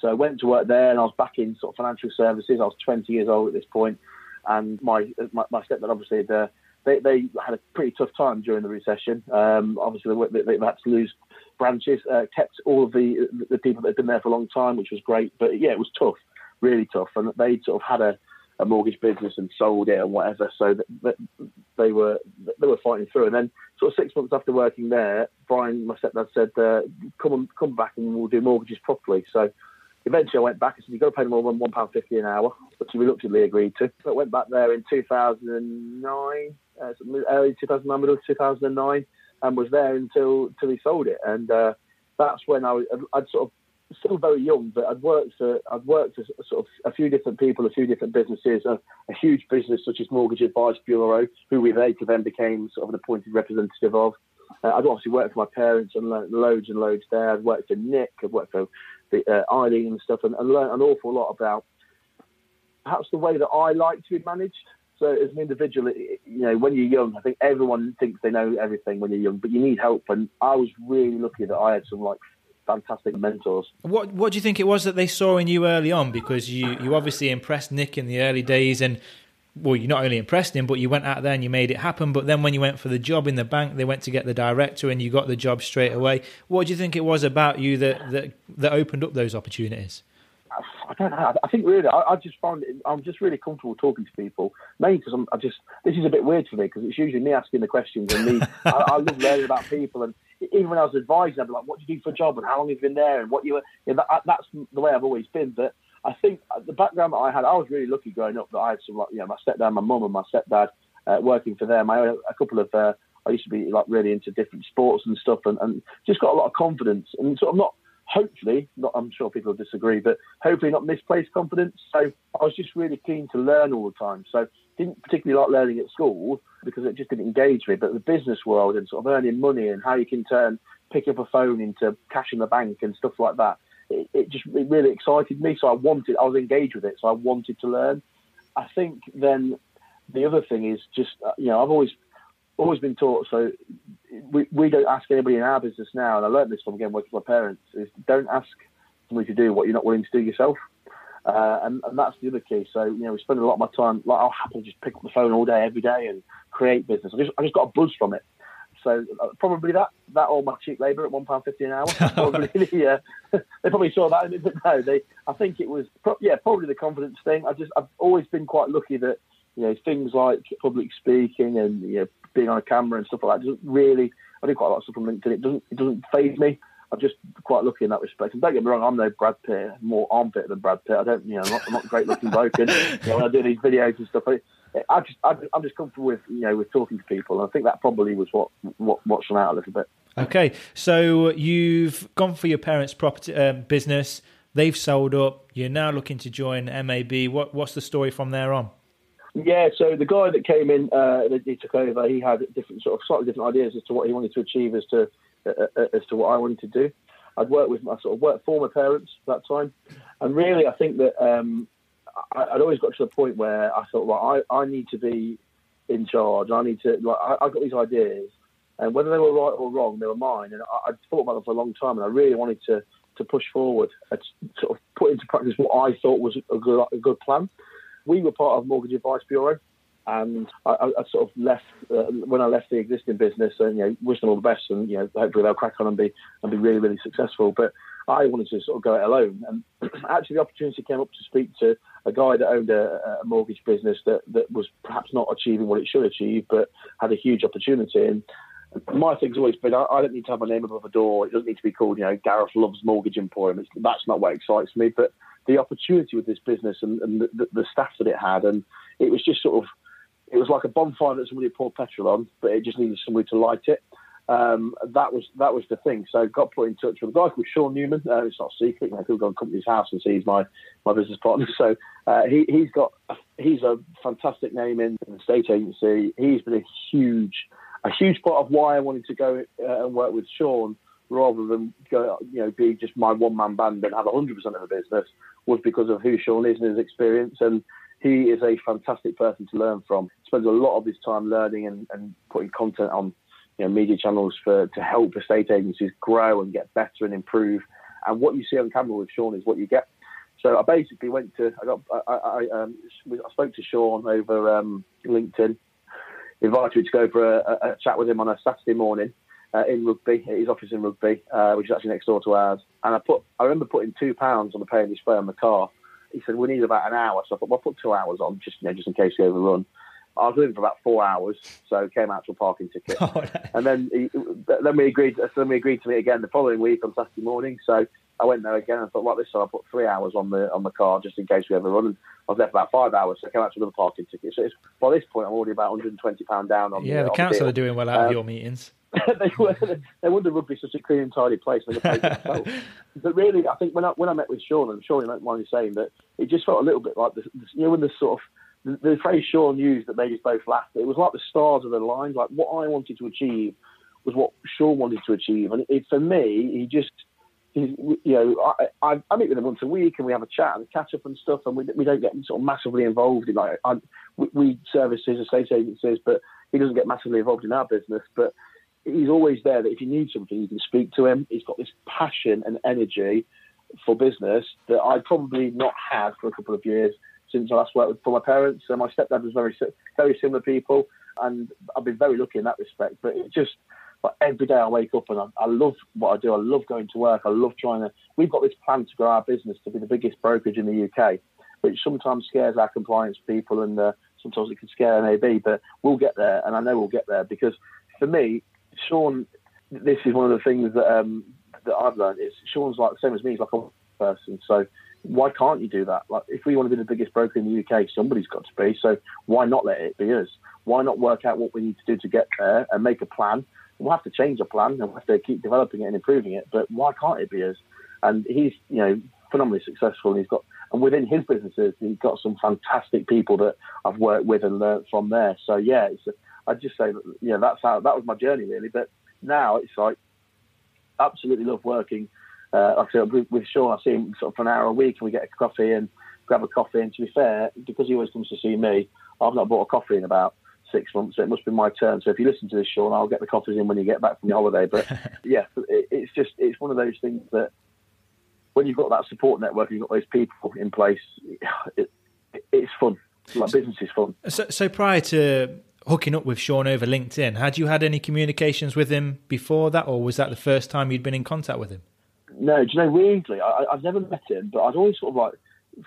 B: So I went to work there, and I was back in sort of financial services. I was 20 years old at this point, and my my, my stepdad obviously had, uh, they they had a pretty tough time during the recession. Um, obviously, they, they, they had to lose branches, uh, kept all of the the people that had been there for a long time, which was great. But yeah, it was tough, really tough, and they sort of had a, a mortgage business and sold it and whatever. So that, that they were they were fighting through. And then sort of six months after working there, Brian, my stepdad, said, uh, "Come come back and we'll do mortgages properly." So eventually I went back and said, you've got to pay more than £1.50 an hour, which he reluctantly agreed to. But I went back there in 2009, uh, early 2009, middle of 2009, and was there until, until he sold it. And uh, that's when I was, I'd sort of, still very young, but I'd worked for, I'd worked for sort of a few different people, a few different businesses, a, a huge business such as Mortgage Advice Bureau, who we later then became sort of an appointed representative of. Uh, I'd obviously worked for my parents and learned loads and loads there. I'd worked for Nick, I'd worked for the uh, Eileen and stuff, and, and learned an awful lot about perhaps the way that I like to be managed. As an individual, you know, when you're young, I think everyone thinks they know everything when you're young, but you need help. And I was really lucky that I had some like fantastic mentors.
A: What What do you think it was that they saw in you early on? Because you you obviously impressed Nick in the early days, and well, you not only impressed him, but you went out there and you made it happen. But then when you went for the job in the bank, they went to get the director, and you got the job straight away. What do you think it was about you that that that opened up those opportunities?
B: I don't know. I- think really, I, I just find it, I'm just really comfortable talking to people, mainly because I'm I just this is a bit weird for me because it's usually me asking the questions and me. I, I love learning about people, and even when I was advising, I'd be like, "What do you do for a job? And how long have you been there? And what you were?" You know, that, that's the way I've always been. But I think the background that I had, I was really lucky growing up that I had some like you know my stepdad, my mum, and my stepdad uh, working for them. I had a couple of. Uh, I used to be like really into different sports and stuff, and, and just got a lot of confidence and sort of not hopefully, not, I'm sure people will disagree, but hopefully not misplaced confidence. So I was just really keen to learn all the time. So didn't particularly like learning at school because it just didn't engage me. But the business world and sort of earning money and how you can turn pick up a phone into cash in the bank and stuff like that, it, it just it really excited me. So I wanted, I was engaged with it. So I wanted to learn. I think then the other thing is just uh, you know I've always always been taught so we, we don't ask anybody in our business now, and I learned this from again working with my parents, is don't ask somebody to do what you're not willing to do yourself. Uh, and, and, that's the other key. So, you know, we spend a lot of my time, like I'll happily just pick up the phone all day, every day and create business. I just, I just got a buzz from it. So uh, probably that, that or my cheap labour at £1.50 an hour. probably, yeah, they probably saw that, but no, they, I think it was, yeah, probably the confidence thing. I just, I've always been quite lucky that, you know, things like public speaking and, you know, being on a camera and stuff like that doesn't really, I do quite a lot of stuff on LinkedIn. It doesn't, it doesn't phase me. I'm just quite lucky in that respect. And don't get me wrong, I'm no Brad Pitt, more armpit than Brad Pitt. I don't, you know, I'm not, I'm not great looking bloke. You know, when I do these videos and stuff, I, I just, I, am just comfortable with, you know, with talking to people. And I think that probably was what, what, what shone out a little bit.
A: Okay, so you've gone for your parents' property uh, business. They've sold up. You're now looking to join MAB. What, what's the story from there on?
B: Yeah, so the guy that came in, uh, that he took over, he had different, sort of slightly different ideas as to what he wanted to achieve as to uh, uh, as to what I wanted to do. I'd worked with my sort of work for my parents at that time, and really I think that um, I, would always got to the point where I thought, well, I, I need to be in charge. I need to like I, I got these ideas, and whether they were right or wrong, they were mine, and I, would thought about them for a long time, and I really wanted to to push forward, and sort of put into practice what I thought was a good a good plan. We were part of Mortgage Advice Bureau, and I, I, sort of left uh, when I left the existing business, and you know, wish them all the best, and you know, hopefully they'll crack on and be and be really, really successful. But I wanted to sort of go it alone, and actually the opportunity came up to speak to a guy that owned a, a mortgage business that that was perhaps not achieving what it should achieve, but had a huge opportunity. And my thing's always been I, I, don't need to have my name above a door. It doesn't need to be called, you know, Gareth Love's Mortgage Emporium. It's, that's not what excites me. But the opportunity with this business and, and the, the, staff that it had, and it was just sort of it was like a bonfire that somebody poured petrol on, but it just needed somebody to light it. Um, that was that was the thing. So I got put in touch with a guy called Sean Newman. Uh, it's not a secret. Know, people go to Companies House and see he's my my business partner. So uh, he he's got he's a fantastic name in the state agency. He's been a huge a huge part of why I wanted to go uh, and work with Sean rather than go you know be just my one man band and have 100% of the business was because of who Sean is and his experience and he is a fantastic person to learn from. Spends a lot of his time learning and, and putting content on you know, media channels for to help estate agencies grow and get better and improve. And what you see on camera with Sean is what you get. So I basically went to I got I, I, um, I spoke to Sean over um, LinkedIn, invited me to go for a, a, chat with him on a Saturday morning. Uh, in Rugby, his office in Rugby, uh, which is actually next door to ours. And I put, I remember putting two pounds on the pay and display on the car, he said we need about an hour. So I thought, well, I'll put two hours on just you know just in case we overrun. I was with him for about four hours, so came out to a parking ticket, oh, no. and then he, then we agreed. Then we agreed to meet again the following week on Saturday morning. So I went there again and I thought, well, this time I put three hours on the on the car just in case we ever run. And I was there for about five hours, so I came out to another parking ticket. So by this point, I'm already about 120 pound down on.
A: Yeah,
B: the,
A: the council are doing well out um, of your meetings.
B: they were. They wonder Rugby such a clean and tidy place. but really, I think when I when I met with Sean, and Sean don't mind me saying that it just felt a little bit like this. You know, when the sort of the, the phrase Sean used that made us both laugh. It was like the stars of the lines. Like what I wanted to achieve was what Sean wanted to achieve, and it, for me, he just. you know, I, I, I, meet with him once a week and we have a chat and catch up and stuff, and we, we don't get sort of massively involved in like I, we, we service his estate agencies, but he doesn't get massively involved in our business. But he's always there that if you need something, you can speak to him. He's got this passion and energy for business that I probably not had for a couple of years since I last worked with, for my parents. And my stepdad was very very similar people, and I've been very lucky in that respect. But it just like every day I wake up and I, I, love what I do. I love going to work. I love trying to. We've got this plan to grow our business to be the biggest brokerage in the UK, which sometimes scares our compliance people and uh, sometimes it can scare MAB. But we'll get there, and I know we'll get there because for me, Sean, this is one of the things that um, that I've learned is Sean's like the same as me. He's like a person. So why can't you do that? Like if we want to be the biggest broker in the UK, somebody's got to be. So why not let it be us? Why not work out what we need to do to get there and make a plan? We'll have to change a plan and we'll have to keep developing it and improving it. But why can't it be us? and he's you know phenomenally successful. And he's got and within his businesses, he's got some fantastic people that I've worked with and learned from there. So yeah, it's, I'd just say that yeah, that's how that was my journey really. But now it's like absolutely love working. Uh, like I said, with, with Sean, I see him sort of for an hour a week, and we get a coffee and grab a coffee. And to be fair, because he always comes to see me, I've not bought a coffee in about six months. So it must be my turn. So if you listen to this, Sean, I'll get the coffees in when you get back from your holiday. But yeah, it, it's just it's one of those things that when you've got that support network, you've got those people in place. It, it, it's fun. Like business is fun.
A: So, so prior to hooking up with Sean over LinkedIn, had you had any communications with him before that, or was that the first time you'd been in contact with him?
B: No, do you know, weirdly, I, have never met him, but I'd always sort of like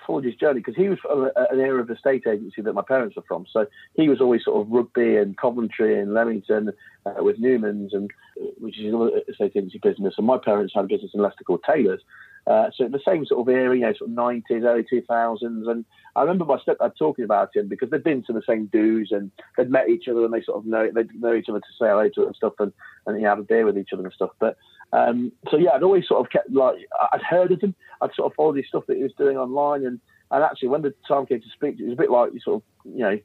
B: followed his journey because he was from an area of the state agency that my parents were from. So he was always sort of Rugby and Coventry and Leamington uh, with Newman's, and which is another estate agency business. And my parents had a business in Leicester called Taylor's. Uh, so the same sort of era, you know, sort of 90s, early 2000s. And I remember my stepdad talking about him because they'd been to the same dues and they'd met each other and they sort of know, they'd know each other to say hello to and stuff and, and you know, have a beer with each other and stuff. But um, so yeah, I'd always sort of kept like I'd heard of him. I'd sort of followed his stuff that he was doing online, and and actually when the time came to speak, it was a bit like you sort of you know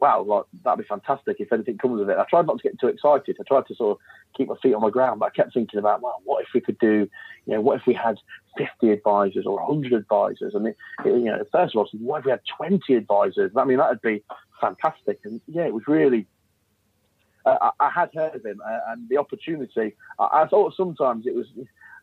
B: wow, like that'd be fantastic if anything comes of it. I tried not to get too excited. I tried to sort of keep my feet on the ground, but I kept thinking about, well, what if we could do, you know, what if we had 50 advisors or 100 advisors? And, it, it, you know, first of all, what if we had 20 advisors? I mean, that'd be fantastic. And yeah, it was really, uh, I, I, had heard of him uh, and the opportunity. I, I thought sometimes it was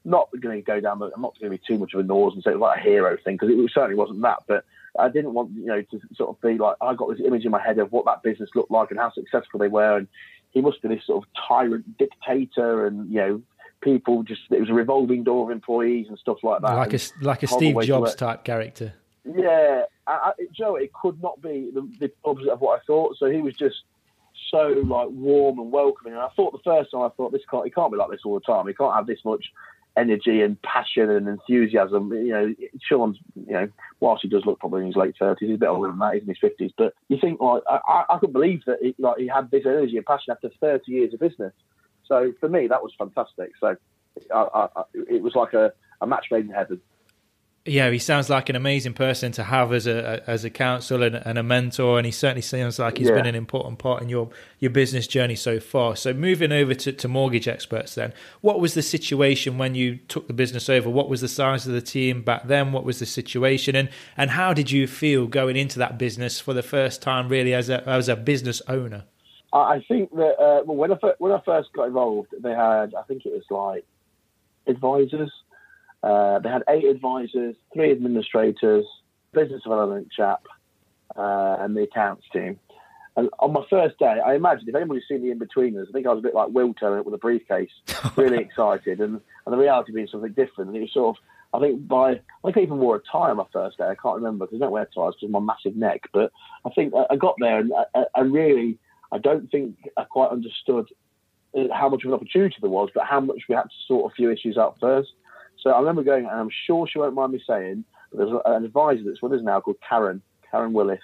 B: not going to go down, I'm not going to be too much of a nose and say it was like a hero thing because it certainly wasn't that. But I didn't want you know to sort of be like I got this image in my head of what that business looked like and how successful they were, and he must be this sort of tyrant dictator, and you know people just it was a revolving door of employees and stuff like that,
A: like a like a Steve Jobs type character.
B: Yeah, I, I, Joe, it could not be the, the opposite of what I thought. So he was just so like warm and welcoming. And I thought the first time I thought this can't, he can't be like this all the time. He can't have this much energy and passion and enthusiasm. You know, Sean's, you know, whilst he does look probably in his late thirties, he's a bit older than that. He's in his fifties. But you think, like, I, I could believe that he, like he had this energy and passion after thirty years of business. So for me, that was fantastic. So I, I, it was like a, a match made in heaven
A: yeah, he sounds like an amazing person to have as a as a counsel and, and a mentor, and he certainly seems like he's yeah. been an important part in your your business journey so far. So moving over to, to mortgage experts, then, what was the situation when you took the business over? What was the size of the team back then? What was the situation, and and how did you feel going into that business for the first time, really as a as a business owner?
B: I think that uh, well, when I when I first got involved, they had I think it was like advisors uh, they had eight advisors, three administrators, business development chap, uh, and the accounts team. And on my first day, I imagine if anybody's seen the Inbetweeners, I think I was a bit like Will turning up with a briefcase, really excited, and, and the reality being something different. And it was sort of, I think by, I think I even wore a tie on my first day. I can't remember because I don't wear ties because of my massive neck. But I think I got there and I, I really, I don't think I quite understood how much of an opportunity there was, but how much we had to sort a few issues out first. So I remember going, and I'm sure she won't mind me saying, but there's an advisor that's with us now called Karen, Karen Willis,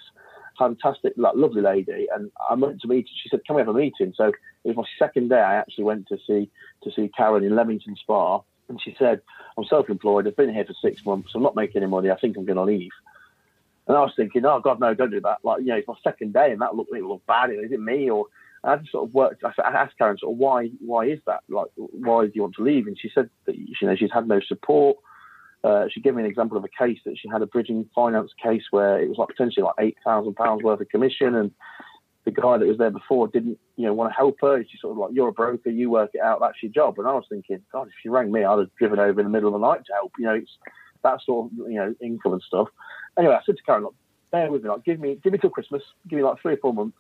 B: fantastic, like, lovely lady. And I went to meet. She said, "Can we have a meeting?" So it was my second day. I actually went to see to see Karen in Leamington Spa, and she said, "I'm self-employed. I've been here for six months. I'm not making any money. I think I'm going to leave." And I was thinking, "Oh God, no, don't do that." Like, you know, it's my second day, and that looked it looked bad. Is it me or I just sort of worked. I asked Karen sort of why why is that? Like why do you want to leave? And she said that you know she's had no support. Uh, she gave me an example of a case that she had a bridging finance case where it was like potentially like eight thousand pounds worth of commission, and the guy that was there before didn't you know want to help her. She sort of like you're a broker, you work it out, that's your job. And I was thinking, God, if she rang me, I'd have driven over in the middle of the night to help. You know, it's that sort of you know income and stuff. Anyway, I said to Karen, look, bear with me, like give me give me till Christmas, give me like three or four months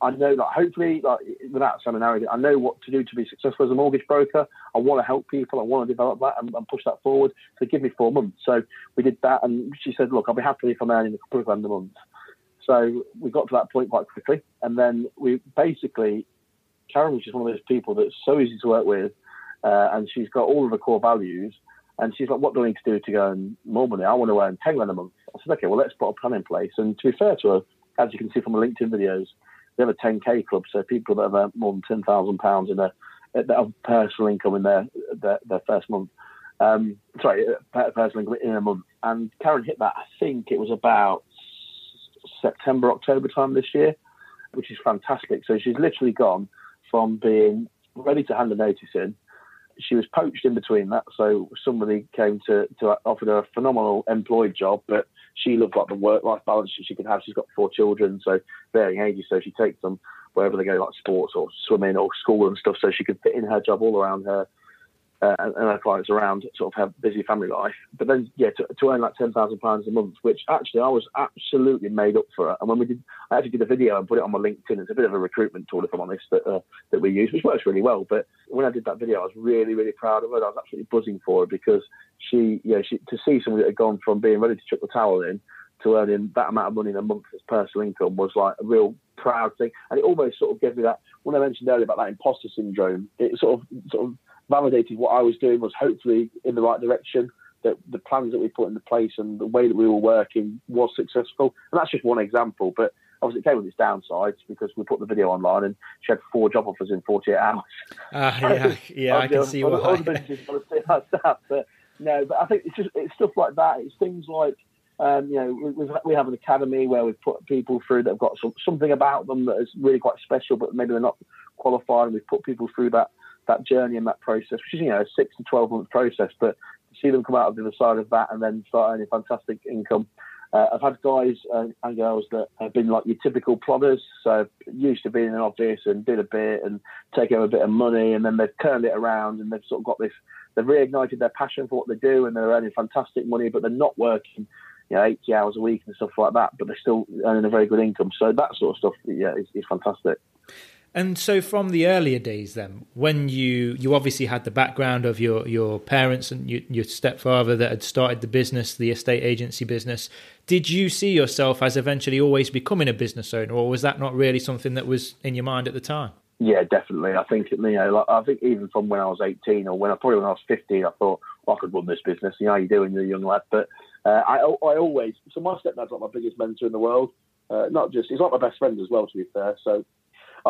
B: I know that hopefully, like without sounding arrogant, I know what to do to be successful as a mortgage broker. I want to help people. I want to develop that and, and push that forward. So give me four months. So we did that, and she said, "Look, I'll be happy if I'm earning a couple of grand a month." So we got to that point quite quickly, and then we basically, Karen was just one of those people that's so easy to work with, uh, and she's got all of the core values. And she's like, "What do I need to do to go and more money? I want to earn ten grand a month." I said, "Okay, well, let's put a plan in place." And to be fair to her, as you can see from the LinkedIn videos, they have a 10k club, so people that have more than ten thousand pounds in their personal income in their, their, their first month. Um, sorry, personal income in a month. And Karen hit that. I think it was about September, October time this year, which is fantastic. So she's literally gone from being ready to hand a notice in. She was poached in between that, so somebody came to, to offer her a phenomenal employed job, but she loved like the work-life balance she could have. She's got four children, so varying ages, so she takes them wherever they go, like sports or swimming or school and stuff, so she could fit in her job all around her uh, and, our clients around sort of have busy family life. But then, yeah, to, to earn like ten thousand pounds a month, which actually I was absolutely made up for it. And when we did, I actually did a video and put it on my LinkedIn. It's a bit of a recruitment tool, if I'm honest, that uh, that we use, which works really well. But when I did that video, I was really, really proud of her. I was absolutely buzzing for her because she, yeah, she to see somebody that had gone from being ready to chuck the towel in to earning that amount of money in a month as personal income was like a real proud thing. And it almost sort of gave me that when I mentioned earlier about that imposter syndrome. It sort of sort of validated what I was doing was hopefully in the right direction. That the plans that we put into place and the way that we were working was successful. And that's just one example. But obviously, it came with its downsides because we put the video online and she had four job offers in 48 hours.
A: Uh, yeah, yeah, I can see why. Other businesses want to say
B: that, but no, but I think it's just it's stuff like that. It's things like um, you know, we, we have an academy where we've put people through that have got some, something about them that is really quite special, but maybe they're not qualified. And we've put people through that that journey and that process, which is you know a six to twelve month process, but to see them come out of the other side of that and then start earning fantastic income. Uh, I've had guys uh, and girls that have been like your typical plodders, so used to being in an office and did a bit and home a bit of money, and then they've turned it around and they've sort of got this. They've reignited their passion for what they do, and they're earning fantastic money, but they're not working you know, 80 hours a week and stuff like that, but they're still earning a very good income. So that sort of stuff, yeah, is, is fantastic.
A: And so, from the earlier days, then, when you you obviously had the background of your your parents and your, your stepfather that had started the business, the estate agency business, did you see yourself as eventually always becoming a business owner, or was that not really something that was in your mind at the time?
B: Yeah, definitely. I think you know, like, I think even from when I was eighteen, or when I probably when I was fifteen, I thought well, I could run this business. You know, you doing, you're a young lad. But uh, I I always so my stepdad's like my biggest mentor in the world. Uh, not just he's like my best friend as well, to be fair. So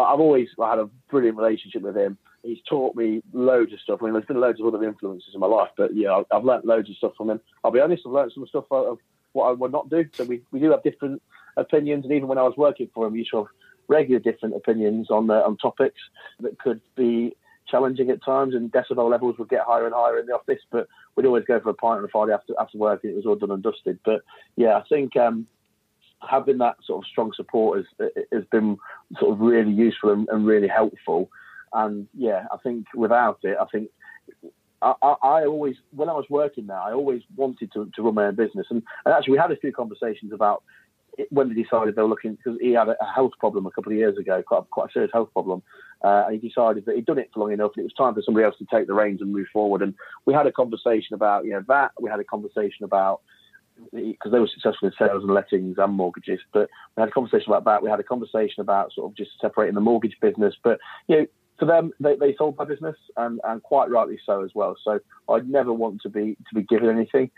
B: I've always had a brilliant relationship with him. He's taught me loads of stuff. I mean, there's been loads of other influences in my life, but yeah, I've learned loads of stuff from him. I'll be honest, I've learned some stuff out of what I would not do. So we, we do have different opinions, and even when I was working for him, we used to have regular different opinions on uh, on topics that could be challenging at times, and decibel levels would get higher and higher in the office. But we'd always go for a pint on a Friday after after work, and it was all done and dusted. But yeah, I think um, having that sort of strong support has has been sort of really useful and, and really helpful. And yeah, I think without it, I think I, I, I, always, when I was working there, I always wanted to, to run my own business. And, and, actually, we had a few conversations about when they decided they were looking, because he had a, a, health problem a couple of years ago, quite, quite a serious health problem. Uh, and he decided that he'd done it for long enough and it was time for somebody else to take the reins and move forward. And we had a conversation about, you know, that. We had a conversation about, because they were successful in sales and lettings and mortgages. But we had a conversation about that. We had a conversation about sort of just separating the mortgage business. But you know, for them, they, they sold my business, and, and quite rightly so as well. So I'd never want to be to be given anything.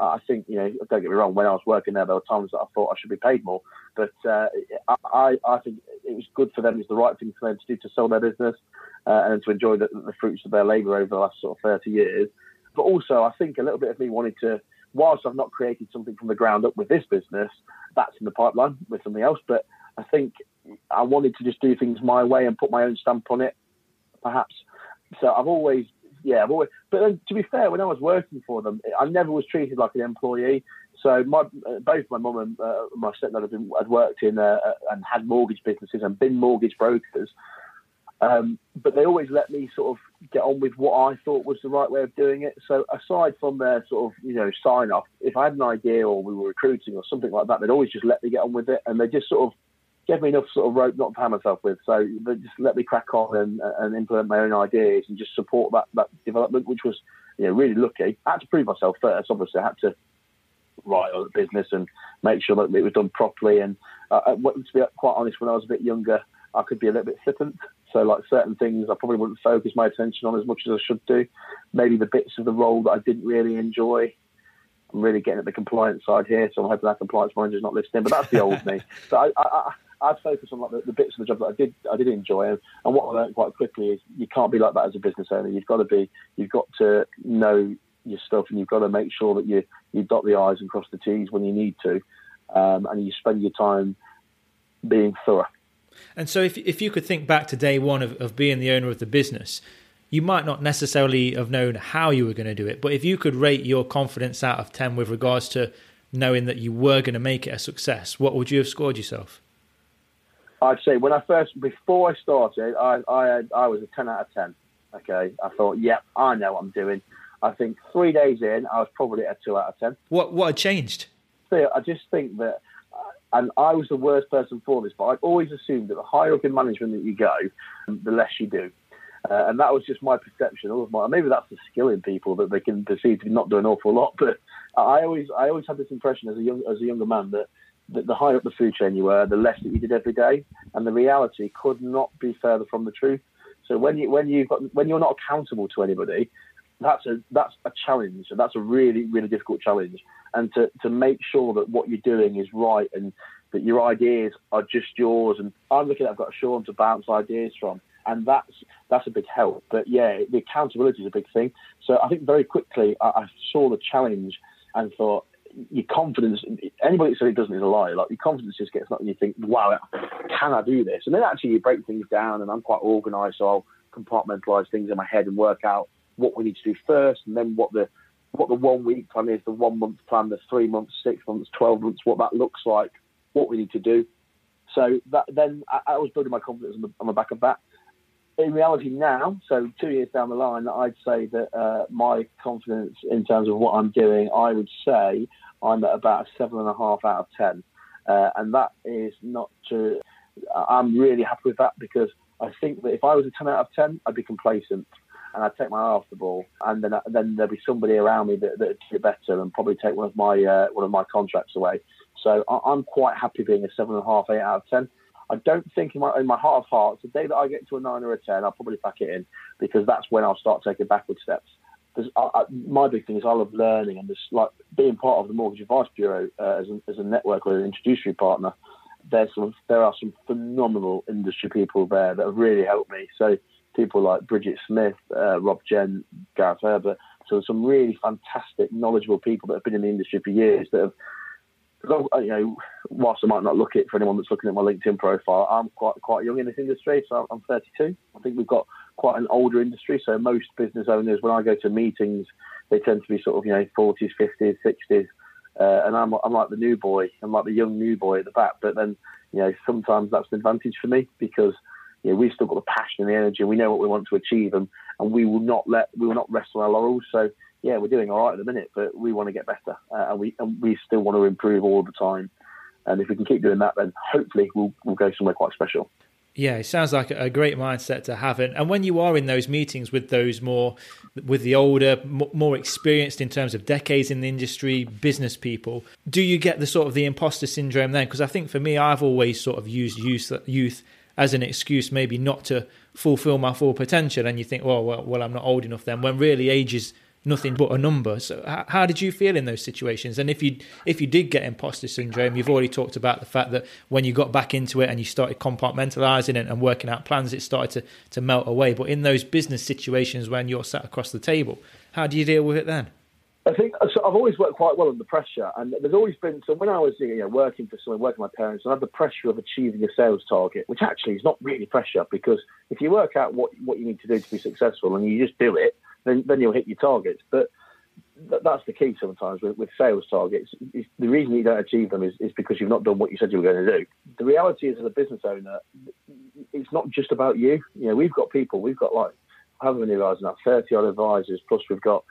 B: I think you know, don't get me wrong. When I was working there, there were times that I thought I should be paid more, but uh, I I think it was good for them. It's the right thing for them to do to sell their business uh, and to enjoy the, the fruits of their labour over the last sort of thirty years. But also, I think a little bit of me wanted to whilst I've not created something from the ground up with this business, that's in the pipeline with something else. But I think I wanted to just do things my way and put my own stamp on it, perhaps. So I've always, yeah, I've always. But then, to be fair, when I was working for them, I never was treated like an employee. So my both my mum and uh, my stepdad had, been, had worked in uh, and had mortgage businesses and been mortgage brokers. Um, but they always let me sort of get on with what I thought was the right way of doing it. So aside from their sort of you know sign off, if I had an idea or we were recruiting or something like that, they'd always just let me get on with it, and they just sort of gave me enough sort of rope not to hammer myself with. So they just let me crack on and, and implement my own ideas and just support that that development, which was you know really lucky. I had to prove myself first. Obviously, I had to write on the business and make sure that it was done properly. And uh, to be quite honest, when I was a bit younger, I could be a little bit flippant. So, like certain things, I probably wouldn't focus my attention on as much as I should do. Maybe the bits of the role that I didn't really enjoy. I'm really getting at the compliance side here, so I'm hoping that compliance manager's not listening. But that's the old me. So I, I, I, I'd focus on like the, the, bits of the job that I did, I did enjoy. And, what I learned quite quickly is you can't be like that as a business owner. You've got to be, you've got to know your stuff, and you've got to make sure that you you dot the i's and cross the t's when you need to, um, and you spend your time being thorough.
A: And so, if if you could think back to day one of, of being the owner of the business, you might not necessarily have known how you were going to do it, but if you could rate your confidence out of ten with regards to knowing that you were going to make it a success, what would you have scored yourself?
B: I'd say when I first, before I started, I I, I was a ten out of ten. Okay, I thought, yep, yeah, I know what I'm doing. I think three days in, I was probably a two out of ten.
A: What what had changed?
B: So I just think that, and I was the worst person for this, but I always assumed that the higher up in management that you go, the less you do. Uh, and that was just my perception. All of My, maybe that's the skill in people that they can perceive to be not do an awful lot. But I always, I always had this impression as a young, as a younger man that, that the higher up the food chain you were, the less that you did every day, and the reality could not be further from the truth. So when you when you when you're not accountable to anybody, that's a that's a challenge, and that's a really really difficult challenge. And to to make sure that what you're doing is right and that your ideas are just yours. And I'm looking at I've got Sean to bounce ideas from, and that's that's a big help. But yeah, the accountability is a big thing. So I think very quickly I, I saw the challenge and thought your confidence. Anybody that says it doesn't is a lie. Like your confidence just gets knocked, and you think, "Wow, can I do this?" And then actually you break things down. And I'm quite organised, so I'll compartmentalize things in my head and work out what we need to do first, and then what the what the one week plan is, the one month plan, the three months, six months, twelve months, what that looks like, what we need to do. So that then I, I was building my confidence on the, on the back of that. In reality, now, so two years down the line, I'd say that uh, my confidence in terms of what I'm doing, I would say I'm at about a seven and a half out of ten, uh, and that is not to. I'm really happy with that because I think that if I was a ten out of ten, I'd be complacent and I'd take my eye off the ball, and then then there'd be somebody around me that that'd do better and probably take one of my uh, one of my contracts away. So I, am quite happy being a seven and a half, eight out of ten. I don't think in my in my heart of hearts, the day that I get to a nine or a ten, I'll probably pack it in because that's when I'll start taking backward steps. Because my big thing is I love learning and just like being part of the Mortgage Advice Bureau uh, as, as a network or an introductory partner. There's some, there are some phenomenal industry people there that have really helped me. So people like Bridget Smith, uh, Rob Jen, Gareth Herbert. So some really fantastic, knowledgeable people that have been in the industry for years that have. You know, whilst I might not look it for anyone that's looking at my LinkedIn profile, I'm quite quite young in this industry. So I'm 32. I think we've got quite an older industry. So most business owners, when I go to meetings, they tend to be sort of you know 40s, 50s, 60s. Uh, and I'm, I'm like the new boy. I'm like the young new boy at the back. But then, you know, sometimes that's an advantage for me because you know, we've still got the passion and the energy. We know what we want to achieve, and, and we will not let we will not rest on our laurels. So yeah, we're doing all right at the minute, but we want to get better, uh, and we and we still want to improve all the time. And if we can keep doing that, then hopefully we'll we'll go somewhere quite special.
A: Yeah, it sounds like a great mindset to have. And, and when you are in those meetings with those more, with the older, more experienced in terms of decades in the industry, business people, do you get the sort of the imposter syndrome then? Because I think for me, I've always sort of used youth, youth as an excuse maybe not to fulfill my full potential and you think well well, well I'm not old enough then when really age is nothing but a number. So how, how did you feel in those situations? And if you if you did get imposter syndrome you've already talked about the fact that when you got back into it and you started compartmentalizing and, and working out plans it started to, to melt away. But in those business situations when you're sat across the table how do you deal with it then
B: I think so I've always worked quite well under pressure, and there's always been. So when I was you know, working for someone, working with my parents, I had the pressure of achieving a sales target, which actually is not really pressure because if you work out what what you need to do to be successful and you just do it, then then you'll hit your targets. But th- that's the key sometimes with, with sales targets. It's, the reason you don't achieve them is, is because you've not done what you said you were going to do. The reality is, as a business owner, it's not just about you. You know, we've got people. We've got like how many advisors now? Thirty odd advisors, plus we've got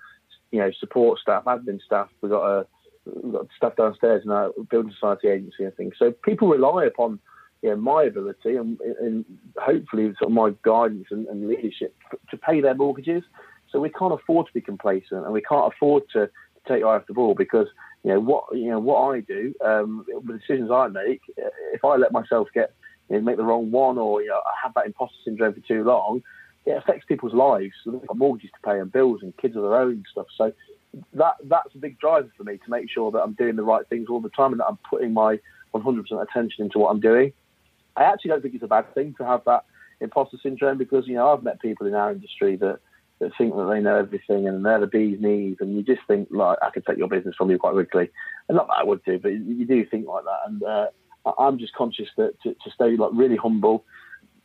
B: you know, support staff, admin staff. We've got a we've got staff downstairs in our building society agency and things. So people rely upon you know, my ability and, and hopefully sort of my guidance and, and, leadership to pay their mortgages. So we can't afford to be complacent and we can't afford to, take eye off the ball because you know what you know what I do, um, the decisions I make. If I let myself get you know, make the wrong one or you know, I have that imposter syndrome for too long, it affects people's lives. So they've got mortgages to pay and bills and kids of their own and stuff. So that that's a big driver for me to make sure that I'm doing the right things all the time and that I'm putting my 100% attention into what I'm doing. I actually don't think it's a bad thing to have that imposter syndrome because you know I've met people in our industry that that think that they know everything and they're the bee's knees, and you just think like I could take your business from you quite quickly, and not that I would do, but you do think like that, and uh, I'm just conscious that to, to stay like really humble.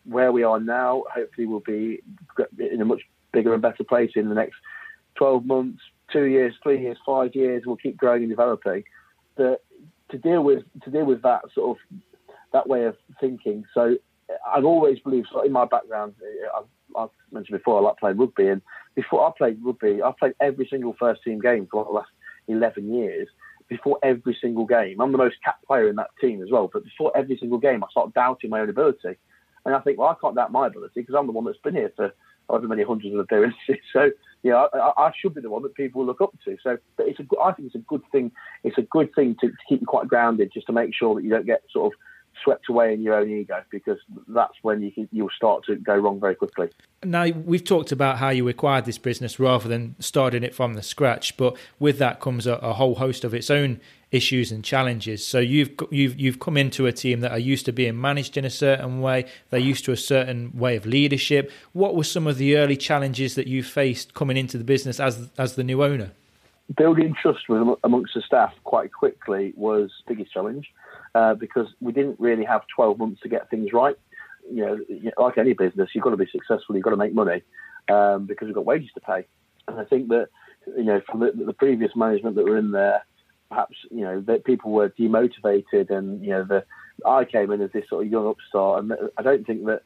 B: Where we are now, hopefully, we'll be in a much bigger and better place in the next 12 months, two years, three years, five years. We'll keep growing and developing. But to deal with to deal with that sort of that way of thinking. So I've always believed, so in my background, I've, I've, mentioned before, I like playing rugby, and before I played rugby, I played every single first team game for the last 11 years. Before every single game, I'm the most capped player in that team as well. But before every single game, I start doubting my own ability, and I think, well, I can't doubt my ability because I'm the one that's been here for however many hundreds of appearances. So, you know, I, I, should be the one that people look up to. So, but it's a, I think it's a good thing. It's a good thing to, to keep you quite grounded, just to make sure that you don't get sort of swept away in your own ego because that's when you you'll start to go wrong very quickly.
A: Now we've talked about how you acquired this business rather than starting it from the scratch, but with that comes a, a whole host of its own issues and challenges. So you've you've you've come into a team that are used to being managed in a certain way. They're used to a certain way of leadership. What were some of the early challenges that you faced coming into the business as as the new owner?
B: Building trust with, amongst the staff quite quickly was the biggest challenge uh, because we didn't really have 12 months to get things right. You know, like any business, you've got to be successful, you've got to make money um, because we've got wages to pay. And I think that, you know, from the, the previous management that were in there, perhaps, you know, that people were demotivated and, you know, the, I came in as this sort of young upstart and I don't think that,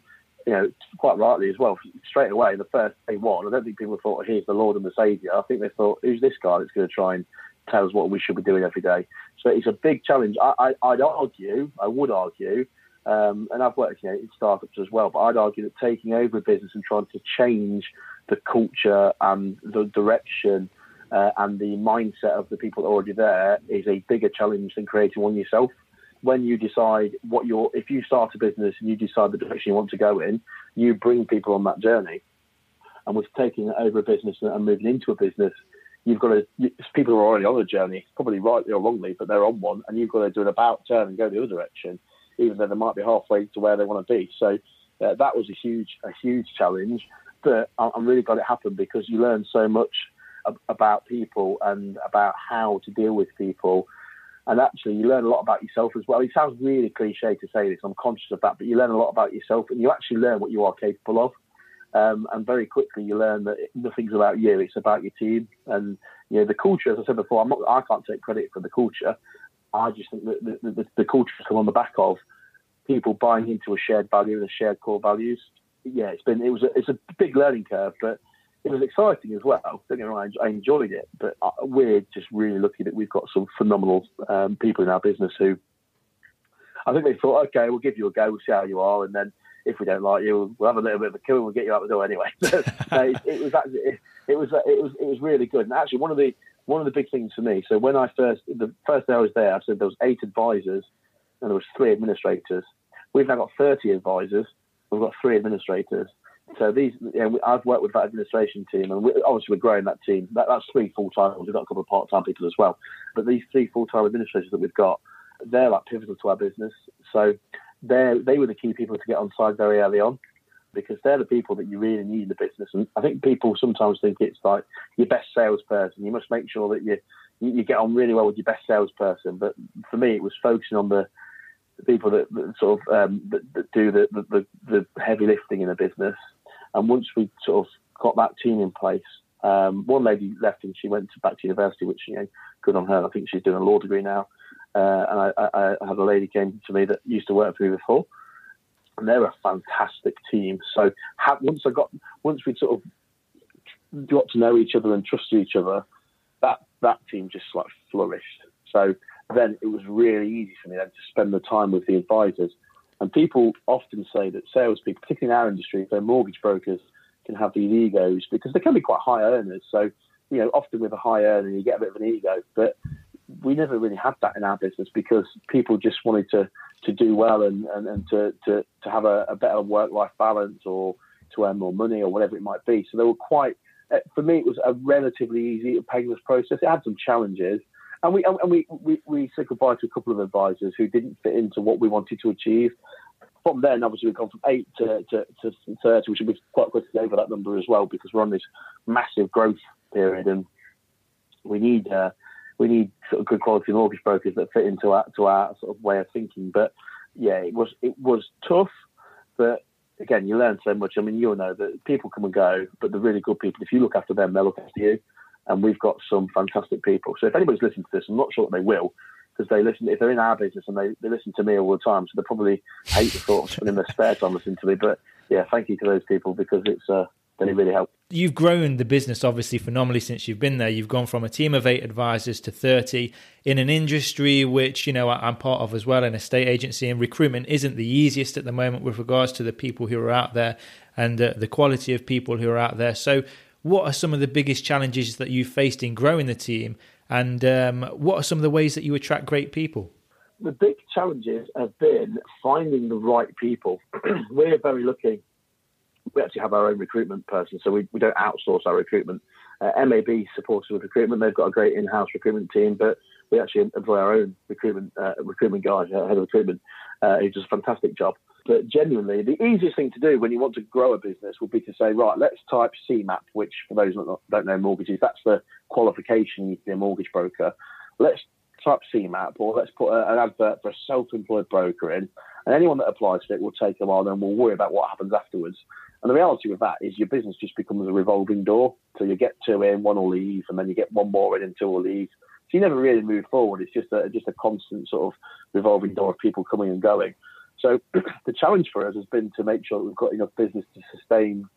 B: you know, quite rightly as well, straight away, the first day one, I don't think people thought, here's the Lord and the Saviour. I think they thought, who's this guy that's going to try and tell us what we should be doing every day? So it's a big challenge. I, I, would argue, I would argue, um, and I've worked you know, in startups as well, but I'd argue that taking over a business and trying to change the culture and the direction uh, and the mindset of the people already there is a bigger challenge than creating one yourself when you decide what you're, if you start a business and you decide the direction you want to go in, you bring people on that journey. And with taking over a business and moving into a business, you've got to, people are already on a journey, probably rightly or wrongly, but they're on one, and you've got to do an about turn and go the other direction, even though they might be halfway to where they want to be. So uh, that was a huge, a huge challenge. But I'm really glad it happened because you learn so much about people and about how to deal with people and actually you learn a lot about yourself as well. It sounds really cliche to say this, I'm conscious of that, but you learn a lot about yourself and you actually learn what you are capable of. Um, and very quickly you learn that nothing's about you, it's about your team. And you know the culture, as I said before, not, I can't take credit for the culture. I just think that the, the, the culture has come on the back of people buying into a shared value and a shared core values. Yeah, it's been it was a, it's a big learning curve, but it was exciting as well. Don't get me wrong, I enjoyed it, but we're just really lucky that we've got some phenomenal um, people in our business who I think they thought, okay, we'll give you a go, we'll see how you are, and then if we don't like you, we'll have a little bit of a kill and we'll get you out the door anyway. it, it, was actually, it, it, was it was it was really good. And actually, one of the one of the big things for me. So when I first the first day I was there, I said there was eight advisors and there was three administrators. We've now got thirty advisors. We've got three administrators. So these, you know, I've worked with that administration team, and we, obviously we're growing that team. That, that's three full time. We've got a couple of part time people as well, but these three full time administrators that we've got, they're like pivotal to our business. So they they were the key people to get on side very early on, because they're the people that you really need in the business. And I think people sometimes think it's like your best salesperson. You must make sure that you you get on really well with your best salesperson. But for me, it was focusing on the the people that, that sort of um, that, that, do the, the, the, heavy lifting in a business and once we sort of got that team in place, um, one lady left and she went to, back to university, which you know, good on her. I think she's doing a law degree now. Uh, and I, I, I, had a lady came to me that used to work for me before, and they're a fantastic team. So have, once I got, once we sort of got to know each other and trusted each other, that that team just like flourished. So then it was really easy for me then to spend the time with the advisors and people often say that salespeople, particularly in our industry, they're mortgage brokers, can have these egos because they can be quite high earners. So, you know, often with a high earner, you get a bit of an ego. But we never really had that in our business because people just wanted to, to do well and, and, and to, to, to have a, a better work life balance or to earn more money or whatever it might be. So they were quite, uh, for me, it was a relatively easy, painless process. It had some challenges. And we and we, we, we said goodbye to a couple of advisors who didn't fit into what we wanted to achieve. from then, obviously, we've gone from eight to, to, to 30, which be quite quickly over that number as well because we're on this massive growth period and we need uh, we need sort of good quality mortgage brokers that fit into our to our sort of way of thinking. But yeah, it was it was tough, but again, you learn so much. I mean, you'll know that people come and go, but the really good people, if you look after them, they'll look after you. And we've got some fantastic people. So if anybody's listening to this, I'm not sure that they will, because they listen. If they're in our business and they, they listen to me all the time, so they probably hate the thought of spending their spare time listening to me. But yeah, thank you to those people because it's uh, really really helped.
A: You've grown the business obviously phenomenally since you've been there. You've gone from a team of eight advisors to 30 in an industry which, you know, I'm part of as well, an estate agency, and recruitment isn't the easiest at the moment with regards to the people who are out there and uh, the quality of people who are out there. So, what are some of the biggest challenges that you've faced in growing the team, and um, what are some of the ways that you attract great people?
B: The big challenges have been finding the right people. We're very lucky we actually have our own recruitment person, so we, we don't outsource our recruitment. Uh, MAB supports with recruitment; they've got a great in-house recruitment team, but we actually employ our own recruitment uh, recruitment guy, uh, head of recruitment, uh, who does a fantastic job. But genuinely, the easiest thing to do when you want to grow a business would be to say, right, let's type CeMAP, which for those that don't know mortgages, that's the qualification you need to be a mortgage broker. Let's type CeMAP, or let's put a, an advert for a self-employed broker in, and anyone that applies to it will take a while, then we'll worry about what happens afterwards. And the reality with that is your business just becomes a revolving door. So you get two in, one will leave, and then you get one more in and two will leave. You never really move forward. It's just a just a constant sort of revolving door of people coming and going. So the challenge for us has been to make sure that we've got enough business to sustain